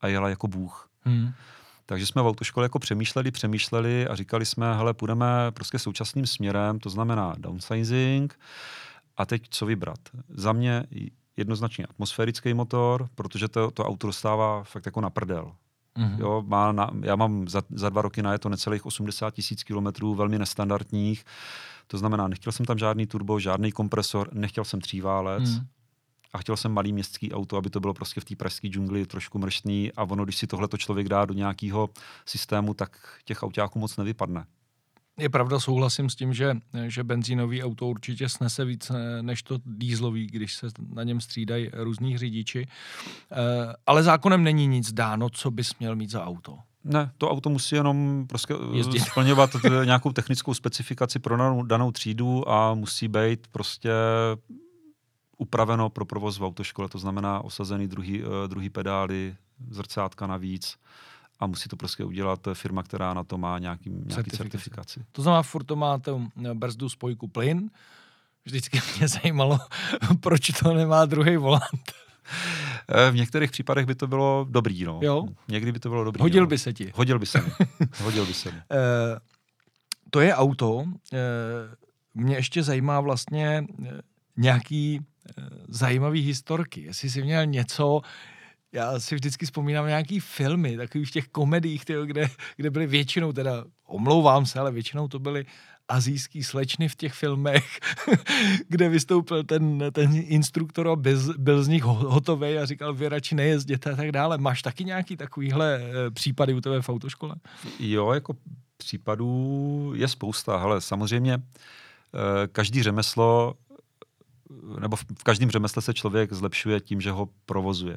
a jela jako bůh. Hmm. Takže jsme v autoškole jako přemýšleli, přemýšleli a říkali jsme, hele, půjdeme prostě současným směrem, to znamená downsizing, a teď co vybrat? Za mě jednoznačně atmosférický motor, protože to, to auto dostává fakt jako na prdel. Mm-hmm. Jo, má na, já mám za, za dva roky na je to necelých 80 tisíc kilometrů, velmi nestandardních. To znamená, nechtěl jsem tam žádný turbo, žádný kompresor, nechtěl jsem tříválec. Mm. A chtěl jsem malý městský auto, aby to bylo prostě v té pražské džungli trošku mrštný a ono, když si tohle člověk dá do nějakého systému, tak těch autáků moc nevypadne. Je pravda, souhlasím s tím, že, že benzínový auto určitě snese víc eh, než to dýzlový, když se na něm střídají různí řidiči. Eh, ale zákonem není nic dáno, co bys měl mít za auto. Ne, to auto musí jenom prostě eh, Jezdit. splňovat nějakou technickou specifikaci pro danou, danou třídu a musí být prostě upraveno pro provoz v autoškole, to znamená osazený druhý, druhý pedály, zrcátka navíc a musí to prostě udělat firma, která na to má nějaký, nějaký certifikaci. certifikaci. To znamená, furt to máte brzdu spojku plyn. Vždycky mě zajímalo, proč to nemá druhý volant. Eh, v některých případech by to bylo dobrý, no. Jo? Někdy by to bylo dobrý. Hodil no. by se ti. Hodil by se mi. Hodil by se mi. Uh, to je auto. Uh, mě ještě zajímá vlastně nějaký zajímavý historky. Jestli jsi měl něco, já si vždycky vzpomínám nějaký filmy, takových v těch komediích, tyjo, kde, kde byly většinou, teda omlouvám se, ale většinou to byly azijský slečny v těch filmech, kde vystoupil ten, ten instruktor a byl, byl z nich hotový a říkal, vy radši nejezděte a tak dále. Máš taky nějaký takovýhle eh, případy u tebe v autoškole? Jo, jako případů je spousta. Hele, samozřejmě eh, každý řemeslo nebo v každém řemesle se člověk zlepšuje tím, že ho provozuje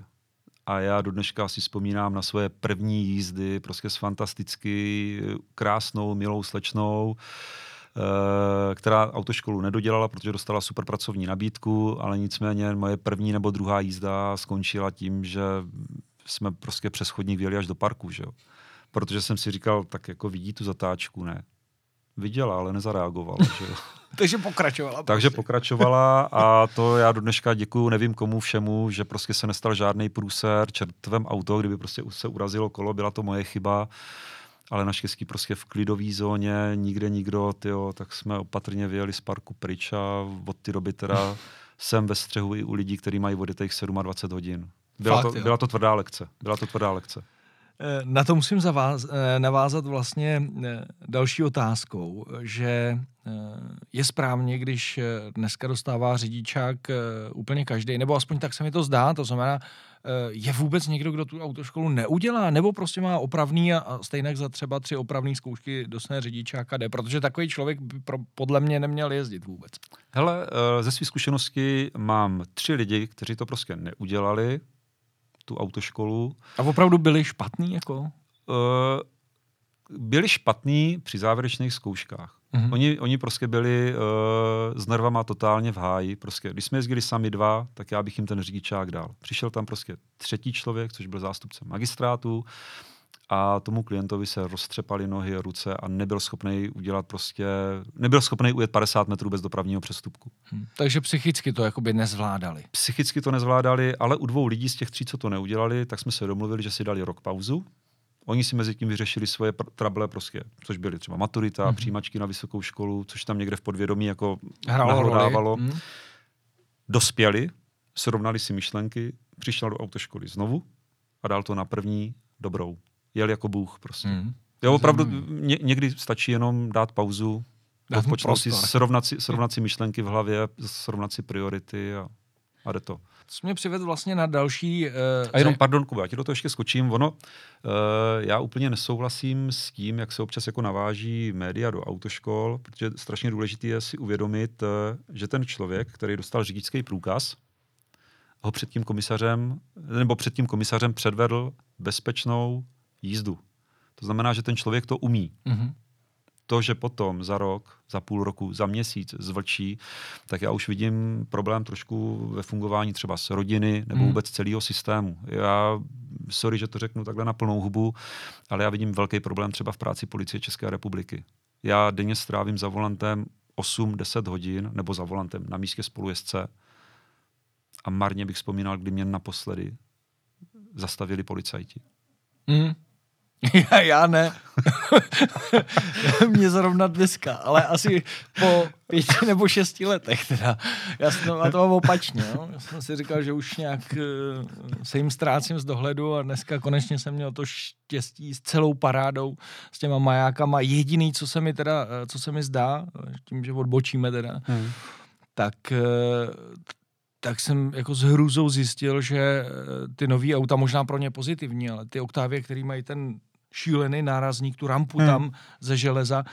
a já do dneška si vzpomínám na svoje první jízdy, prostě s fantasticky krásnou, milou slečnou, eh, která autoškolu nedodělala, protože dostala super pracovní nabídku, ale nicméně moje první nebo druhá jízda skončila tím, že jsme prostě přes chodník vyjeli až do parku, že jo? Protože jsem si říkal, tak jako vidí tu zatáčku, ne? Viděla, ale nezareagovala, že jo? Takže pokračovala. Takže prostě. pokračovala a to já do dneška děkuju nevím komu všemu, že prostě se nestal žádný průser čertvem auto, kdyby prostě se urazilo kolo, byla to moje chyba ale naštěstí prostě v klidové zóně, nikde nikdo, tyjo, tak jsme opatrně vyjeli z parku pryč a od té doby teda jsem ve střehu i u lidí, kteří mají voditech 27 hodin. Byla, Fakt, to, byla to tvrdá lekce. Byla to tvrdá lekce. Eh, na to musím zaváz, eh, navázat vlastně eh, další otázkou, že je správně, když dneska dostává řidičák úplně každý, nebo aspoň tak se mi to zdá, to znamená, je vůbec někdo, kdo tu autoškolu neudělá, nebo prostě má opravný a stejně za třeba tři opravné zkoušky dostane řidičáka jde, protože takový člověk by pro, podle mě neměl jezdit vůbec. Hele, ze své zkušenosti mám tři lidi, kteří to prostě neudělali, tu autoškolu. A opravdu byli špatný? Jako? Uh, byli špatní při závěrečných zkouškách. Mm-hmm. Oni, oni prostě byli uh, s nervama totálně v háji. Prostě, když jsme jezdili sami dva, tak já bych jim ten řidičák dal. Přišel tam prostě třetí člověk, což byl zástupce magistrátu a tomu klientovi se roztřepaly nohy, ruce a nebyl schopný udělat prostě, nebyl schopný ujet 50 metrů bez dopravního přestupku. Hmm. Takže psychicky to jakoby nezvládali. Psychicky to nezvládali, ale u dvou lidí z těch tří, co to neudělali, tak jsme se domluvili, že si dali rok pauzu. Oni si mezi tím vyřešili svoje pr- trable, prostě, což byly třeba maturita, mm-hmm. přijímačky na vysokou školu, což tam někde v podvědomí jako nahlodávalo. Mm-hmm. Dospěli, srovnali si myšlenky, přišel do autoškoly znovu a dal to na první dobrou jel jako Bůh prostě. Mm. Jo, opravdu ně, někdy stačí jenom dát pauzu, odpočnout si, srovnat si, srovnat si myšlenky v hlavě, srovnat si priority a, a jde to. To mě přivedl vlastně na další... Uh, a jenom, pardon, Kuba, já ti do toho ještě skočím. Ono, uh, já úplně nesouhlasím s tím, jak se občas jako naváží média do autoškol, protože strašně důležité je si uvědomit, uh, že ten člověk, který dostal řidičský průkaz, ho před tím komisařem, nebo před tím komisařem předvedl bezpečnou jízdu. To znamená, že ten člověk to umí. Mm-hmm. To, že potom za rok, za půl roku, za měsíc zvlčí, tak já už vidím problém trošku ve fungování třeba s rodiny nebo mm. vůbec celého systému. Já, sorry, že to řeknu takhle na plnou hubu, ale já vidím velký problém třeba v práci policie České republiky. Já denně strávím za volantem 8-10 hodin, nebo za volantem na místě spolujezdce a marně bych vzpomínal, kdy mě naposledy zastavili policajti. Mm. Já, já ne. Mě zrovna dneska, ale asi po pěti nebo šesti letech teda. Já jsem to, to mám opačně. No. Já jsem si říkal, že už nějak uh, se jim ztrácím z dohledu a dneska konečně jsem měl to štěstí s celou parádou, s těma majákama. Jediný, co se mi teda, eh, co se mi zdá, tím, že odbočíme teda, hmm. tak tak jsem jako s hrůzou zjistil, že ty nový auta, možná pro ně pozitivní, ale ty Octavie, který mají ten šílený nárazník, tu rampu hmm. tam ze železa,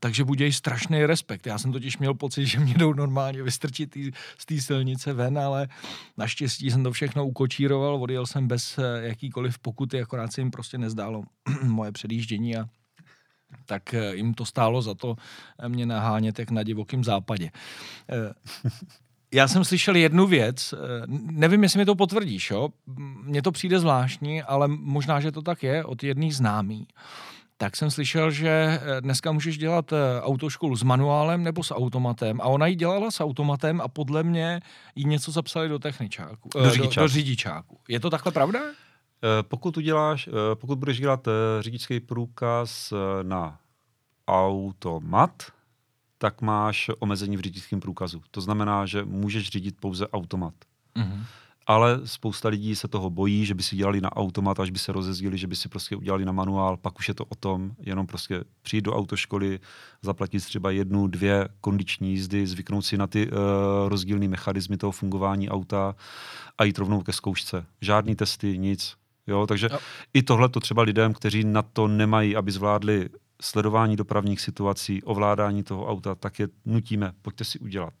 takže buděj strašný respekt. Já jsem totiž měl pocit, že mě jdou normálně vystrčit z té silnice ven, ale naštěstí jsem to všechno ukočíroval, odjel jsem bez eh, jakýkoliv pokuty, akorát se jim prostě nezdálo moje předjíždění a tak eh, jim to stálo za to eh, mě nahánět jak na divokém západě. Já jsem slyšel jednu věc, eh, nevím, jestli mi to potvrdíš, jo? mně to přijde zvláštní, ale možná, že to tak je, od jedných známý. Tak jsem slyšel, že eh, dneska můžeš dělat eh, autoškolu s manuálem nebo s automatem. A ona ji dělala s automatem a podle mě jí něco zapsali do techničáku. Do řidičáku. Do, do řidičáku. Je to takhle pravda? Pokud uděláš, pokud budeš dělat řidičský průkaz na automat, tak máš omezení v řidičském průkazu. To znamená, že můžeš řídit pouze automat. Mm-hmm. Ale spousta lidí se toho bojí, že by si dělali na automat, až by se rozezdili, že by si prostě udělali na manuál, pak už je to o tom, jenom prostě přijít do autoškoly, zaplatit třeba jednu, dvě kondiční jízdy, zvyknout si na ty uh, rozdílné mechanismy toho fungování auta a jít rovnou ke zkoušce. Žádný testy, nic. Jo, takže jo. i tohle to třeba lidem, kteří na to nemají, aby zvládli sledování dopravních situací, ovládání toho auta, tak je nutíme, pojďte si udělat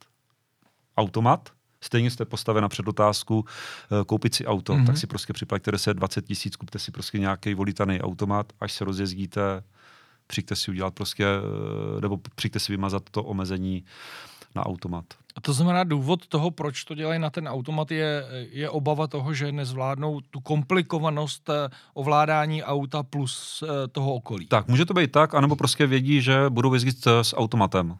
automat, stejně jste postavena před otázku eh, koupit si auto, mm-hmm. tak si prostě připlaťte 10, 20 tisíc, kupte si prostě nějaký volitaný automat, až se rozjezdíte, přijďte si udělat prostě, eh, nebo přijďte si vymazat to omezení na automat. A to znamená, důvod toho, proč to dělají na ten automat, je, je obava toho, že nezvládnou tu komplikovanost eh, ovládání auta plus eh, toho okolí. Tak, může to být tak, anebo prostě vědí, že budou jezdit eh, s automatem.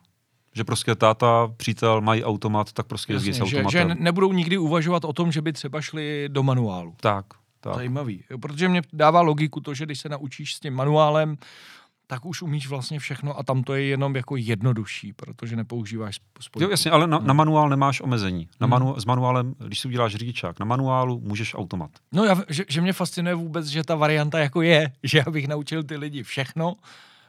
Že prostě táta, přítel mají automat, tak prostě jezdí s automatem. Že, že nebudou nikdy uvažovat o tom, že by třeba šli do manuálu. Tak, tak. Zajímavý. Protože mě dává logiku to, že když se naučíš s tím manuálem, tak už umíš vlastně všechno a tam to je jenom jako jednodušší, protože nepoužíváš spojku. Jo, jasně, ale na, no. na manuál nemáš omezení. Na hmm. manu, s manuálem, když si uděláš řidičák, na manuálu můžeš automat. No, já, že, že mě fascinuje vůbec, že ta varianta jako je, že já bych naučil ty lidi všechno,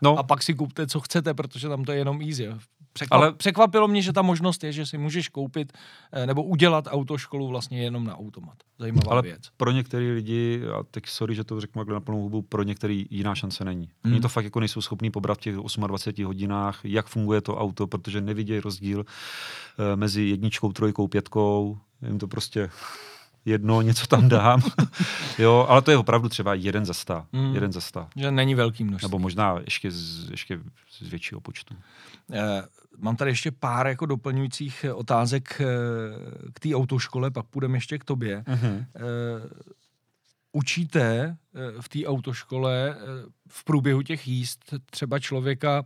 No. A pak si kupte, co chcete, protože tam to je jenom easy. Překvap, Ale překvapilo mě, že ta možnost je, že si můžeš koupit eh, nebo udělat autoškolu vlastně jenom na automat. Zajímavá Ale věc. pro některé lidi, a teď sorry, že to řeknu takhle na plnou hubu, pro některý jiná šance není. Hmm. Oni to fakt jako nejsou schopní pobrat v těch 28 hodinách, jak funguje to auto, protože nevidějí rozdíl uh, mezi jedničkou, trojkou, pětkou. Jim to prostě jedno, něco tam dám. jo, ale to je opravdu třeba jeden za sta. Mm. Jeden za sta. Že není velký množství. Nebo možná ještě z, ještě z většího počtu. Eh, mám tady ještě pár jako doplňujících otázek eh, k té autoškole, pak půjdeme ještě k tobě. Eh, učíte eh, v té autoškole eh, v průběhu těch jízd třeba člověka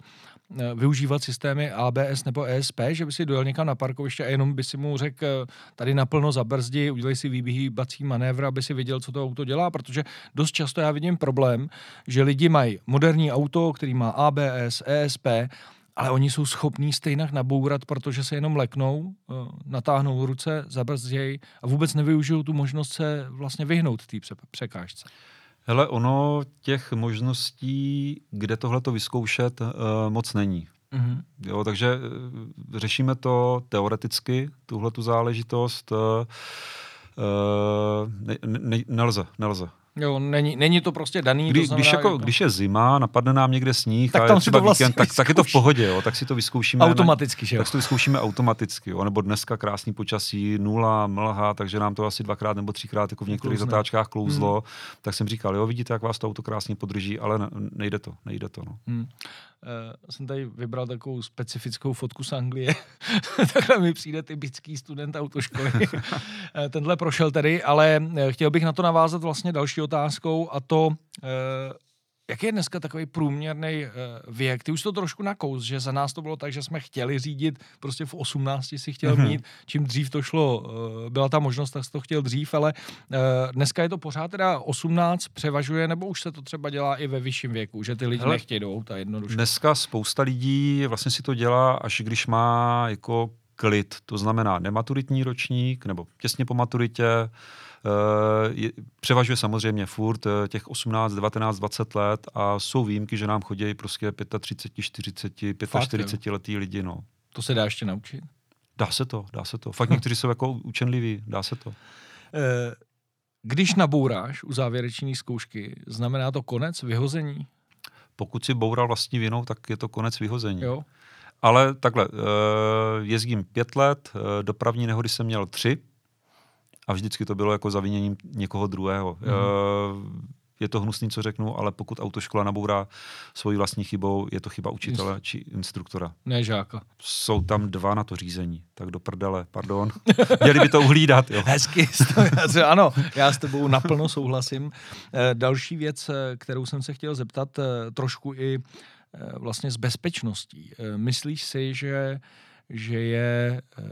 eh, využívat systémy ABS nebo ESP, že by si dojel někam na parkoviště a jenom by si mu řekl tady naplno zabrzdi, udělej si výběhýbací manévr, aby si viděl, co to auto dělá, protože dost často já vidím problém, že lidi mají moderní auto, který má ABS, ESP, ale oni jsou schopní stejně nabourat, protože se jenom leknou, eh, natáhnou ruce, zabrzdějí a vůbec nevyužijou tu možnost se vlastně vyhnout té překážce. Hele, ono těch možností, kde tohle to vyzkoušet, uh, moc není. Mm-hmm. Jo, takže uh, řešíme to teoreticky, tuhle tu záležitost. Ne, ne, nelze, nelze. Jo, není, není to prostě daný. Kdy, to znamená, když, jako, to... když je zima, napadne nám někde sníh tak a je třeba vlastně víkend, tak, tak je to v pohodě, jo, tak si to vyzkoušíme. Automaticky, že jo? Tak si to vyzkoušíme automaticky, jo, nebo dneska krásný počasí, nula, mlha, takže nám to asi dvakrát nebo třikrát jako v některých Klouzne. zatáčkách klouzlo, hmm. tak jsem říkal, jo, vidíte, jak vás to auto krásně podrží, ale nejde to, nejde to. No. Hmm. Uh, jsem tady vybral takovou specifickou fotku z Anglie. Takhle mi přijde typický student autoškoly. Eh, tenhle prošel tedy, ale eh, chtěl bych na to navázat vlastně další otázkou a to, uh, Jak je dneska takový průměrný uh, věk? Ty už to trošku nakous, že za nás to bylo tak, že jsme chtěli řídit, prostě v 18 si chtěl mm-hmm. mít, čím dřív to šlo, uh, byla ta možnost, tak jsi to chtěl dřív, ale uh, dneska je to pořád teda 18 převažuje, nebo už se to třeba dělá i ve vyšším věku, že ty lidi Hele, nechtějí do auta jednoduše? Dneska spousta lidí vlastně si to dělá, až když má jako klid, to znamená nematuritní ročník, nebo těsně po maturitě, Eh, je, převažuje samozřejmě furt eh, těch 18, 19, 20 let a jsou výjimky, že nám chodí prostě 35, 40, 45 letý lidi. No. To se dá ještě naučit? Dá se to, dá se to. Fakt někteří jsou jako učenliví, dá se to. Eh, když nabouráš u závěrečné zkoušky, znamená to konec vyhození? Pokud si boural vlastní vinou, tak je to konec vyhození. Jo. Ale takhle, jezdím pět let, dopravní nehody jsem měl tři, a vždycky to bylo jako zaviněním někoho druhého. Mm. Je to hnusný, co řeknu, ale pokud autoškola nabourá svoji vlastní chybou, je to chyba učitele či instruktora. Ne žáka. Jsou tam dva na to řízení, tak do prdele, pardon. Měli by to uhlídat. Jo. Hezky, ano, já s tebou naplno souhlasím. Eh, další věc, eh, kterou jsem se chtěl zeptat, trošku i vlastně s bezpečností. Myslíš si, že že je eh,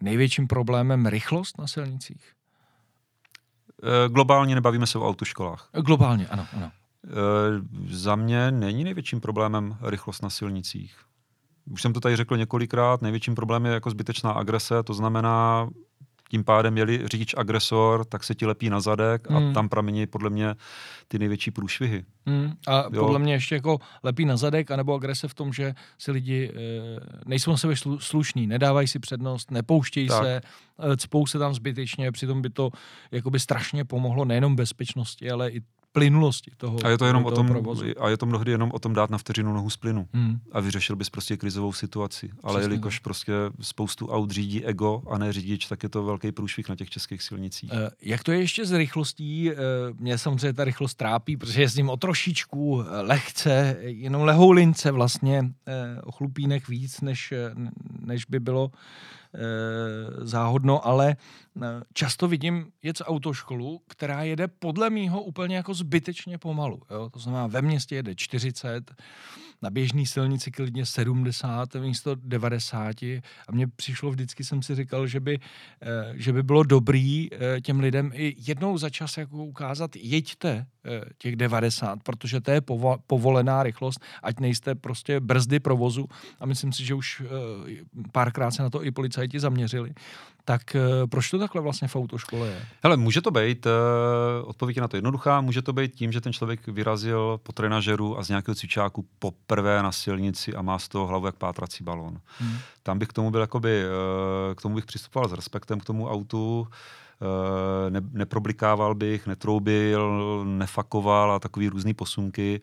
největším problémem rychlost na silnicích? Eh, globálně nebavíme se o autoškolách. Globálně, ano. ano. E, za mě není největším problémem rychlost na silnicích. Už jsem to tady řekl několikrát, největším problémem je jako zbytečná agrese, to znamená tím pádem, je řidič agresor, tak se ti lepí na zadek a mm. tam pramení podle mě ty největší průšvihy. Mm. A jo. podle mě ještě jako lepí na zadek, anebo agrese v tom, že si lidi e, nejsou na sebe slušní, nedávají si přednost, nepouštějí tak. se, e, cpou se tam zbytečně, přitom by to jakoby strašně pomohlo nejenom bezpečnosti, ale i plynulosti toho A je to jenom o tom, provozu. a je to mnohdy jenom o tom dát na vteřinu nohu z plynu. Hmm. A vyřešil bys prostě krizovou situaci. Ale Přesně. jelikož prostě spoustu aut řídí ego a ne řidič, tak je to velký průšvih na těch českých silnicích. Uh, jak to je ještě s rychlostí? Uh, mě samozřejmě ta rychlost trápí, protože jezdím o trošičku uh, lehce, jenom lehou lince vlastně, uh, o chlupínek víc, než, než by bylo Eh, záhodno, ale eh, často vidím jet autoškolu, která jede podle mýho úplně jako zbytečně pomalu. Jo? To znamená, ve městě jede 40, na běžné silnici klidně 70 místo 90 a mně přišlo vždycky, jsem si říkal, že by, eh, že by bylo dobrý těm lidem i jednou za čas jako ukázat, jeďte těch 90, protože to je povolená rychlost, ať nejste prostě brzdy provozu a myslím si, že už párkrát se na to i policajti zaměřili. Tak eh, proč to takhle vlastně v autoškole je? Hele, může to být, odpověď je na to jednoduchá, může to být tím, že ten člověk vyrazil po trenažeru a z nějakého cvičáku poprvé na silnici a má z toho hlavu jak pátrací balon. Hmm. Tam bych k tomu byl jakoby, uh, k tomu bych přistupoval s respektem k tomu autu, ne, neproblikával bych, netroubil, nefakoval a takový různý posunky.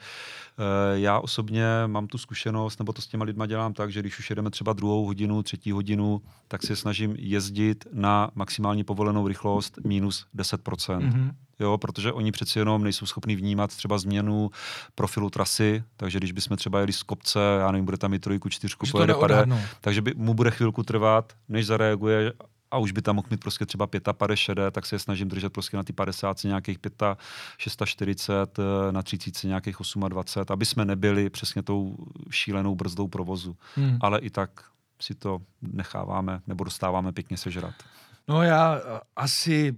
Já osobně mám tu zkušenost, nebo to s těma lidma dělám tak, že když už jedeme třeba druhou hodinu, třetí hodinu, tak se snažím jezdit na maximální povolenou rychlost minus 10%. Mm-hmm jo, protože oni přeci jenom nejsou schopni vnímat třeba změnu profilu trasy, takže když bychom třeba jeli z kopce, já nevím, bude tam i trojku, čtyřku, pojede pade, takže by, mu bude chvilku trvat, než zareaguje a už by tam mohl mít prostě třeba 55 tak se je snažím držet prostě na ty 50 nějakých 640, eh, na 30 nějakých 28, aby jsme nebyli přesně tou šílenou brzdou provozu. Hmm. Ale i tak si to necháváme nebo dostáváme pěkně sežrat. No já eh, asi,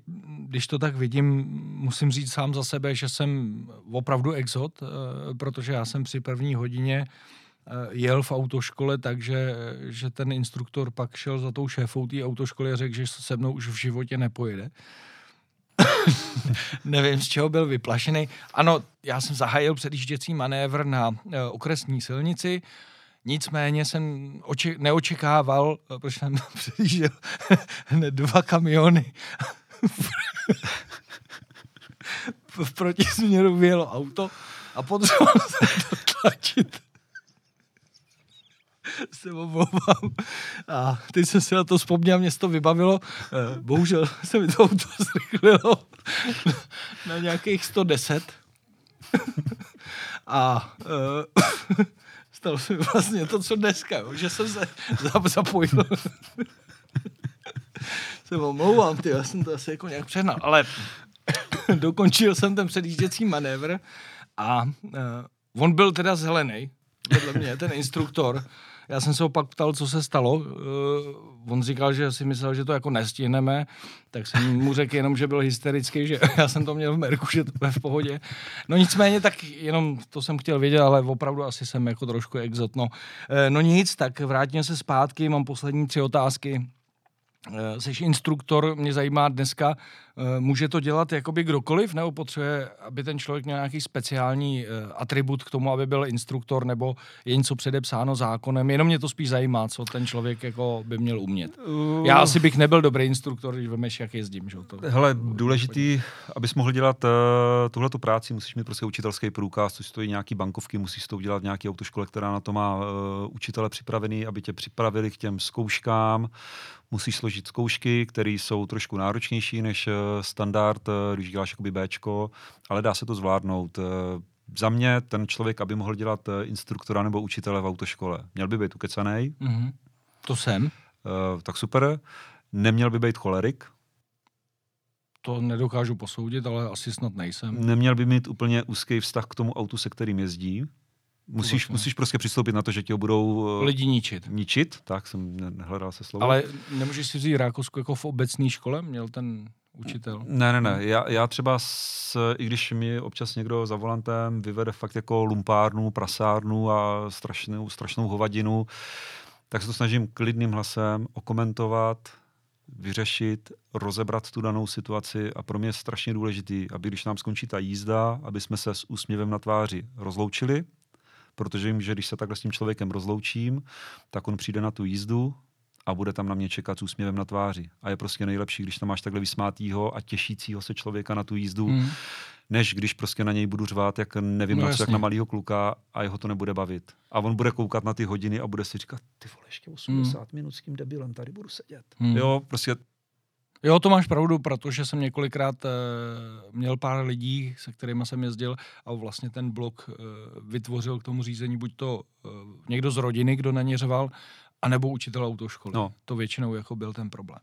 když to tak vidím, musím říct sám za sebe, že jsem opravdu exot, eh, protože já jsem při první hodině jel v autoškole, takže že ten instruktor pak šel za tou šéfou té autoškoly a řekl, že se mnou už v životě nepojede. Nevím, z čeho byl vyplašený. Ano, já jsem zahájil předjížděcí manévr na okresní silnici, Nicméně jsem oči- neočekával, protože jsem přijížděl hned dva kamiony. v protisměru vyjelo auto a potřeboval jsem to tlačit. se omlouvám. A teď jsem se na to vzpomněl, mě to vybavilo. Eh, bohužel se mi to auto zrychlilo na nějakých 110. A uh, stalo se mi vlastně to, co dneska, jo, že jsem se zapojil. se omlouvám, ty, já jsem to asi jako nějak přehnal, ale dokončil jsem ten předjížděcí manévr a uh, on byl teda zelený, podle mě, ten instruktor, já jsem se opak ptal, co se stalo. Uh, on říkal, že si myslel, že to jako nestihneme, tak jsem mu řekl jenom, že byl hysterický, že já jsem to měl v merku, že to bude v pohodě. No nicméně, tak jenom to jsem chtěl vědět, ale opravdu asi jsem jako trošku exot. No, uh, no nic, tak vrátíme se zpátky, mám poslední tři otázky. Jsi eh, instruktor, mě zajímá dneska, eh, může to dělat jakoby kdokoliv, nebo potřebuje, aby ten člověk měl nějaký speciální eh, atribut k tomu, aby byl instruktor, nebo je něco předepsáno zákonem? Jenom mě to spíš zajímá, co ten člověk jako by měl umět. Já asi bych nebyl dobrý instruktor, když vemeš, jak jezdím. Že? To, Hele, důležitý, abys mohl dělat uh, tuhle práci, musíš mít prostě učitelský průkaz, což stojí nějaký bankovky, musíš to udělat nějaký autoškole, která na to má uh, učitele připravený, aby tě připravili k těm zkouškám musíš složit zkoušky, které jsou trošku náročnější než eh, standard, eh, když děláš jakoby Bčko, ale dá se to zvládnout. Eh, za mě ten člověk, aby mohl dělat instruktora nebo učitele v autoškole, měl by být ukecaný. Mm-hmm. To jsem. Tak super. Neměl by být cholerik. To nedokážu posoudit, ale asi snad nejsem. Neměl by mít úplně úzký vztah k tomu autu, se kterým jezdí. Musíš, musíš prostě přistoupit na to, že tě budou lidi ničit. Ničit, tak jsem nehledal se slovo. Ale nemůžeš si říct Rákosku jako v obecné škole? Měl ten učitel? Ne, ne, ne. Já, já třeba, s, i když mi občas někdo za volantem vyvede fakt jako lumpárnu, prasárnu a strašnou, strašnou hovadinu, tak se to snažím klidným hlasem okomentovat, vyřešit, rozebrat tu danou situaci a pro mě je strašně důležitý, aby když nám skončí ta jízda, aby jsme se s úsměvem na tváři rozloučili, protože vím, že když se takhle s tím člověkem rozloučím, tak on přijde na tu jízdu a bude tam na mě čekat s úsměvem na tváři. A je prostě nejlepší, když tam máš takhle vysmátýho a těšícího se člověka na tu jízdu, hmm. než když prostě na něj budu řvát, jak nevím, no, na co, jak na malého kluka a jeho to nebude bavit. A on bude koukat na ty hodiny a bude si říkat, ty vole, ještě 80 hmm. minut s tím debilem, tady budu sedět. Hmm. Jo, prostě Jo, to máš pravdu, protože jsem několikrát e, měl pár lidí, se kterými jsem jezdil a vlastně ten blok e, vytvořil k tomu řízení buď to e, někdo z rodiny, kdo na ně řeval, anebo učitel autoškoly. No. To většinou jako byl ten problém.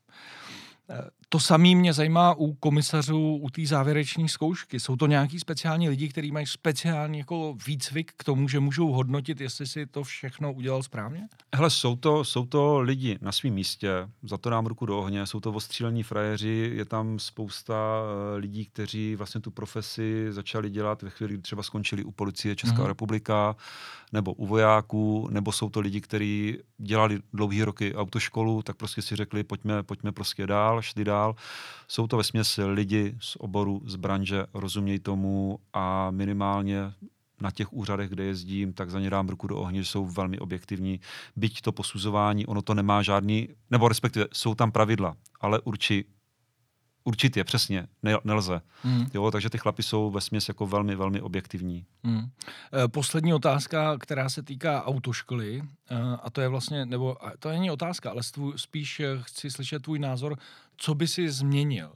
To samé mě zajímá u komisařů u té závěreční zkoušky. Jsou to nějaký speciální lidi, kteří mají speciální jako výcvik k tomu, že můžou hodnotit, jestli si to všechno udělal správně? Hele, jsou to, jsou to lidi na svém místě, za to dám ruku do ohně, jsou to ostřílení frajeři, je tam spousta uh, lidí, kteří vlastně tu profesi začali dělat ve chvíli, kdy třeba skončili u policie Česká mm-hmm. republika, nebo u vojáků, nebo jsou to lidi, kteří dělali dlouhé roky autoškolu, tak prostě si řekli, pojďme, pojďme prostě dál, šli dál. Jsou to ve lidi z oboru, z branže, rozumějí tomu a minimálně na těch úřadech, kde jezdím, tak za ně dám ruku do ohně, že jsou velmi objektivní. Byť to posuzování, ono to nemá žádný, nebo respektive jsou tam pravidla, ale určitě Určitě, přesně, ne, nelze. Hmm. Jo, takže ty chlapy jsou ve směs jako velmi, velmi objektivní. Hmm. Poslední otázka, která se týká autoškoly, a to je vlastně, nebo to není otázka, ale spíš chci slyšet tvůj názor, co by si změnil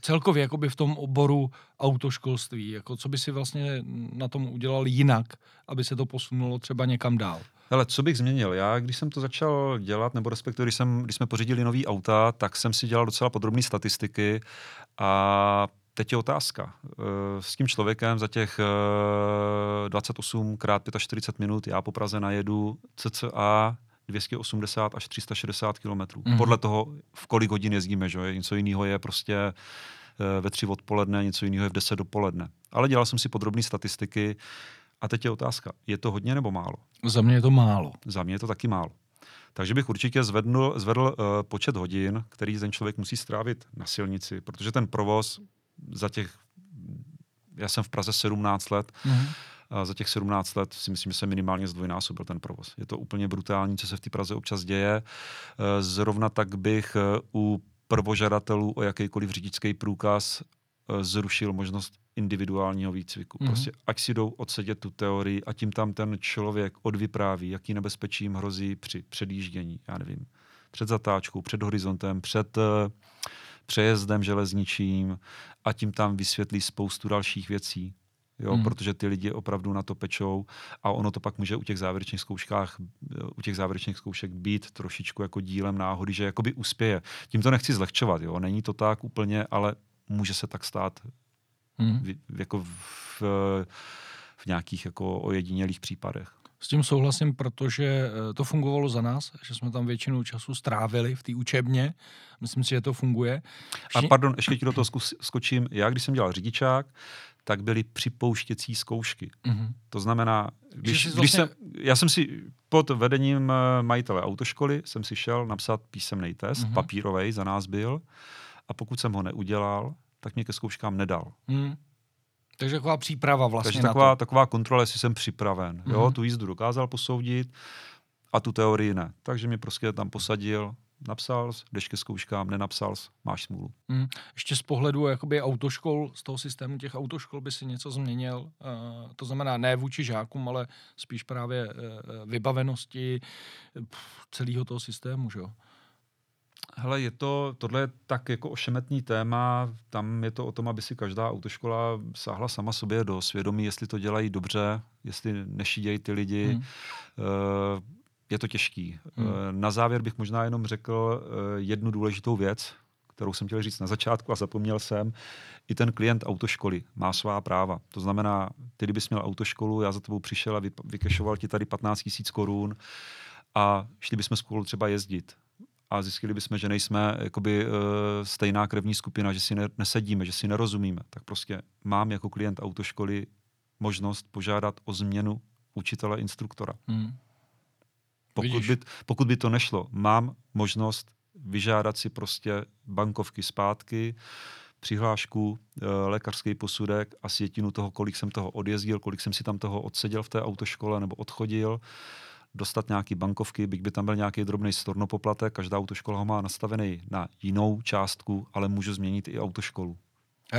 celkově jakoby v tom oboru autoškolství, jako co by si vlastně na tom udělal jinak, aby se to posunulo třeba někam dál? Ale co bych změnil? Já, když jsem to začal dělat, nebo respektive, když, jsem, když jsme pořídili nový auta, tak jsem si dělal docela podrobné statistiky a teď je otázka. Eh, s tím člověkem za těch 28 krát 45 minut já po Praze najedu cca 280 až 360 km. Mm-hmm. Podle toho, v kolik hodin jezdíme. Že? Něco jiného je prostě eh, ve tři odpoledne, něco jiného je v 10 dopoledne. Ale dělal jsem si podrobné statistiky a teď je otázka, je to hodně nebo málo? Za mě je to málo. Za mě je to taky málo. Takže bych určitě zvednul, zvedl uh, počet hodin, který ten člověk musí strávit na silnici, protože ten provoz za těch, já jsem v Praze 17 let, mm-hmm. A za těch 17 let si myslím, že se minimálně zdvojnásobil ten provoz. Je to úplně brutální, co se v té Praze občas děje. Uh, zrovna tak bych uh, u prvožadatelů o jakýkoliv řidičský průkaz zrušil možnost individuálního výcviku. Mm-hmm. Prostě ať si jdou odsedět tu teorii a tím tam ten člověk odvypráví, jaký nebezpečí jim hrozí při předjíždění, já nevím, před zatáčkou, před horizontem, před uh, přejezdem železničím a tím tam vysvětlí spoustu dalších věcí. Jo, mm. protože ty lidi opravdu na to pečou a ono to pak může u těch závěrečných zkouškách, u těch závěrečných zkoušek být trošičku jako dílem náhody, že jakoby uspěje. Tím to nechci zlehčovat, jo, není to tak úplně, ale může se tak stát hmm. v, jako v, v nějakých jako ojedinělých případech. S tím souhlasím, protože eh, to fungovalo za nás, že jsme tam většinu času strávili v té učebně. Myslím si, že to funguje. A pardon, ještě ti do toho skočím. Já, když jsem dělal řidičák, tak byly připouštěcí zkoušky. Mm-hmm. To znamená, když, vlastně... když jsem, já jsem si pod vedením eh, majitele autoškoly jsem si šel napsat písemný test, mm-hmm. papírový za nás byl, a pokud jsem ho neudělal, tak mě ke zkouškám nedal. Hmm. Takže taková příprava vlastně Takže taková, taková kontrola, jestli jsem připraven. Hmm. Jo, tu jízdu dokázal posoudit a tu teorii ne. Takže mě prostě tam posadil, napsal jdeš ke zkouškám, nenapsal máš smůlu. Hmm. Ještě z pohledu jakoby autoškol, z toho systému těch autoškol by si něco změnil. Uh, to znamená ne vůči žákům, ale spíš právě uh, vybavenosti pff, celého toho systému, že jo? Hele, je to, tohle je tak jako ošemetný téma, tam je to o tom, aby si každá autoškola sáhla sama sobě do svědomí, jestli to dělají dobře, jestli nešídějí ty lidi. Hmm. Uh, je to těžký. Hmm. Uh, na závěr bych možná jenom řekl uh, jednu důležitou věc, kterou jsem chtěl říct na začátku a zapomněl jsem. I ten klient autoškoly má svá práva. To znamená, ty kdybys měl autoškolu, já za tebou přišel a vykešoval ti tady 15 000 korun a šli bychom spolu třeba jezdit a zjistili bychom, že nejsme jakoby, uh, stejná krevní skupina, že si ne, nesedíme, že si nerozumíme, tak prostě mám jako klient autoškoly možnost požádat o změnu učitele, instruktora. Hmm. Pokud, by, pokud by to nešlo, mám možnost vyžádat si prostě bankovky zpátky, přihlášku, e, lékařský posudek a sjetinu toho, kolik jsem toho odjezdil, kolik jsem si tam toho odseděl v té autoškole nebo odchodil dostat nějaký bankovky, byť by tam byl nějaký drobný stornopoplatek, každá autoškola ho má nastavený na jinou částku, ale můžu změnit i autoškolu.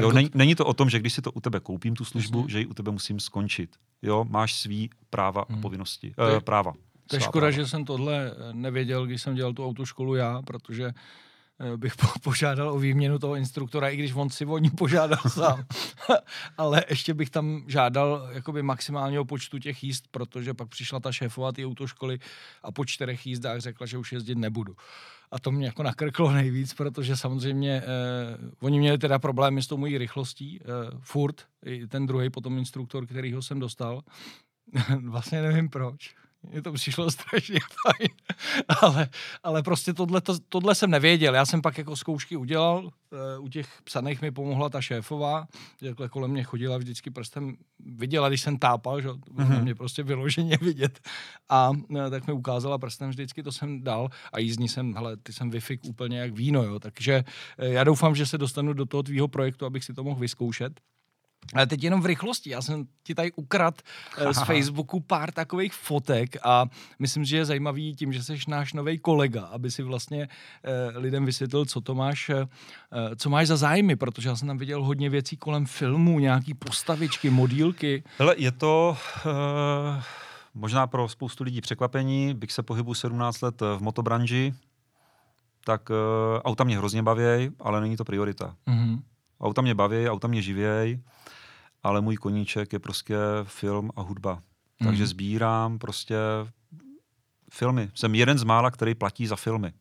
Jo, není, není to o tom, že když si to u tebe koupím, tu službu, Jasně. že ji u tebe musím skončit. Jo, máš svý práva a hmm. povinnosti. Hmm. Eh, práva. To je škoda, práva. že jsem tohle nevěděl, když jsem dělal tu autoškolu já, protože Eh, bych požádal o výměnu toho instruktora, i když on si o ní požádal sám. Ale ještě bych tam žádal jakoby maximálního počtu těch jízd, protože pak přišla ta šéfová ty autoškoly a po čtyřech jízdách řekla, že už jezdit nebudu. A to mě jako nakrklo nejvíc, protože samozřejmě eh, oni měli teda problémy s tou mojí rychlostí, eh, furt, i ten druhý potom instruktor, kterýho jsem dostal. vlastně nevím proč mně to přišlo strašně fajn. ale, ale prostě tohle, to, tohle jsem nevěděl. Já jsem pak jako zkoušky udělal, u těch psaných mi pomohla ta šéfová, takhle kolem mě chodila vždycky prstem, viděla, když jsem tápal, že mm-hmm. mě prostě vyloženě vidět. A tak mi ukázala prstem vždycky, to jsem dal a jízdní jsem, hele, ty jsem vyfik úplně jak víno, jo. Takže já doufám, že se dostanu do toho tvýho projektu, abych si to mohl vyzkoušet. Ale teď jenom v rychlosti. Já jsem ti tady ukrad eh, z Facebooku pár takových fotek a myslím, že je zajímavý tím, že jsi náš nový kolega, aby si vlastně eh, lidem vysvětlil, co to máš, eh, co máš za zájmy, protože já jsem tam viděl hodně věcí kolem filmu, nějaký postavičky, modílky. Hele, je to uh, možná pro spoustu lidí překvapení, bych se pohybu 17 let v motobranži, tak uh, auta mě hrozně baví, ale není to priorita. Mm-hmm. Auta mě baví, auta mě živějí ale můj koníček je prostě film a hudba. Mm. Takže sbírám prostě filmy. Jsem jeden z mála, který platí za filmy.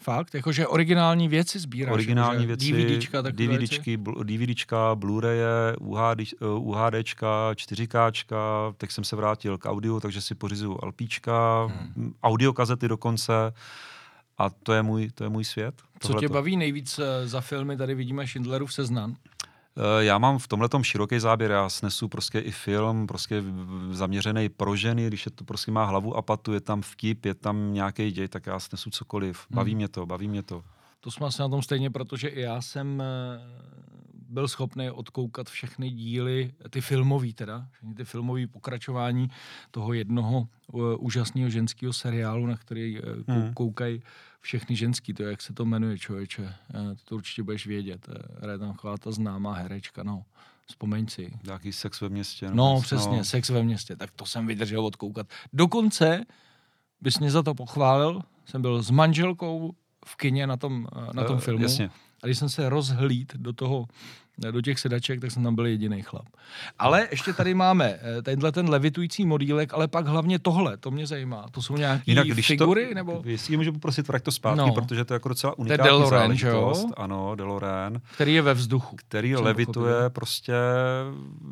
Fakt? Jakože originální věci sbíráš? Originální věci, DVDčka, DVDčky, bl- DVDčka, Blu-raye, UHD, UHDčka, 4Kčka, teď jsem se vrátil k audio, takže si pořizuju LPčka, hmm. audiokazety dokonce. A to je můj, to je můj svět. Co tohleto. tě baví nejvíc eh, za filmy? Tady vidíme Schindlerův seznam. Eh, já mám v tomhle široký záběr, já snesu prostě i film, prostě zaměřený pro ženy, když je to prostě má hlavu a patu, je tam vtip, je tam nějaký děj, tak já snesu cokoliv. Baví hmm. mě to, baví mě to. To jsme asi na tom stejně, protože i já jsem eh, byl schopný odkoukat všechny díly, ty filmový teda, všechny ty filmové pokračování toho jednoho uh, úžasného ženského seriálu, na který uh, hmm. koukají všechny ženský, to jak se to jmenuje, člověče, uh, to určitě budeš vědět. Hraje tam taková ta známá herečka, no. Vzpomeň si. Nějaký sex ve městě. No, no přesně, no. sex ve městě. Tak to jsem vydržel odkoukat. Dokonce bys mě za to pochválil. Jsem byl s manželkou v kině na tom, na tom uh, filmu. Jasně. A když jsem se rozhlíd do toho do těch sedaček, tak jsem tam byl jediný chlap. Ale ještě tady máme eh, tenhle ten levitující modílek, ale pak hlavně tohle, to mě zajímá. To jsou nějaké Jinak, když figury? To, nebo? Jestli můžu poprosit, vrať to zpátky, no. protože to je jako docela unikátní to je záležitost. Ano, DeLorean. Který je ve vzduchu. Který levituje, pochopil. prostě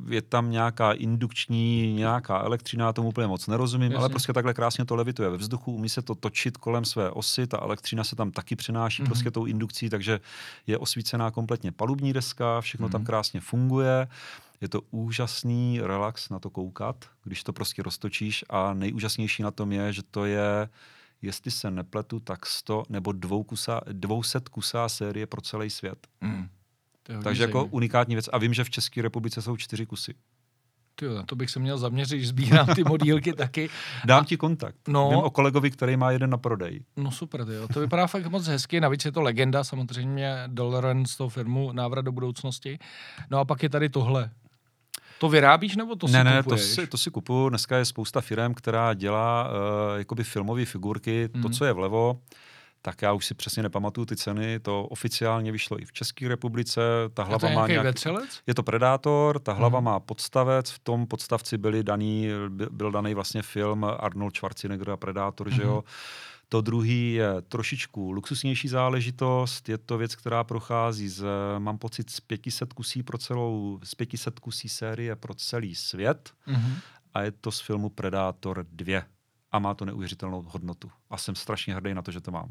je tam nějaká indukční, nějaká elektřina, tomu úplně moc nerozumím, Jasně. ale prostě takhle krásně to levituje ve vzduchu, umí se to točit kolem své osy, ta elektřina se tam taky přenáší mm-hmm. prostě tou indukcí, takže je osvícená kompletně palubní deska, všechno mm. tam mhm. krásně funguje. Je to úžasný relax na to koukat, když to prostě roztočíš a nejúžasnější na tom je, že to je, jestli se nepletu, tak 100 nebo 200 kusá série pro celý svět. Mm. Takže jako unikátní věc. A vím, že v České republice jsou čtyři kusy. Tyjo, na to bych se měl zaměřit, že sbírám ty modílky taky. Dám ti kontakt. No, Vím o kolegovi, který má jeden na prodej. No super, tyjo. to vypadá fakt moc hezky, navíc je to legenda, samozřejmě Dollar z toho firmu Návrat do budoucnosti. No a pak je tady tohle. To vyrábíš nebo to si ne, ne, to si, to si kupuju. Dneska je spousta firm, která dělá uh, jakoby filmové figurky. Mm. To, mhm. co je vlevo, tak já už si přesně nepamatuju ty ceny, to oficiálně vyšlo i v České republice. Ta hlava to má nějaký vetřelec? Je to Predátor, ta hlava hmm. má podstavec, v tom podstavci byly daný, byl daný vlastně film Arnold Schwarzenegger a Predátor, hmm. že jo. Mhm. To druhý je trošičku luxusnější záležitost, je to věc, která prochází z, mám pocit, z 500 kusí pro celou, z 500 kusí série pro celý svět mm-hmm. a je to z filmu Predátor 2 a má to neuvěřitelnou hodnotu. A jsem strašně hrdý na to, že to mám.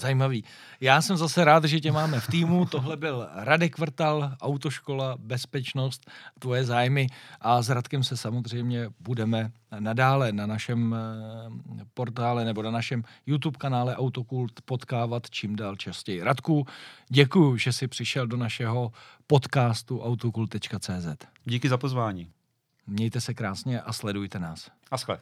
Zajímavý. Já jsem zase rád, že tě máme v týmu. Tohle byl Radek Vrtal, Autoškola, Bezpečnost, tvoje zájmy a s Radkem se samozřejmě budeme nadále na našem eh, portále nebo na našem YouTube kanále Autokult potkávat čím dál častěji. Radku, děkuji, že jsi přišel do našeho podcastu autokult.cz. Díky za pozvání. Mějte se krásně a sledujte nás. A schle.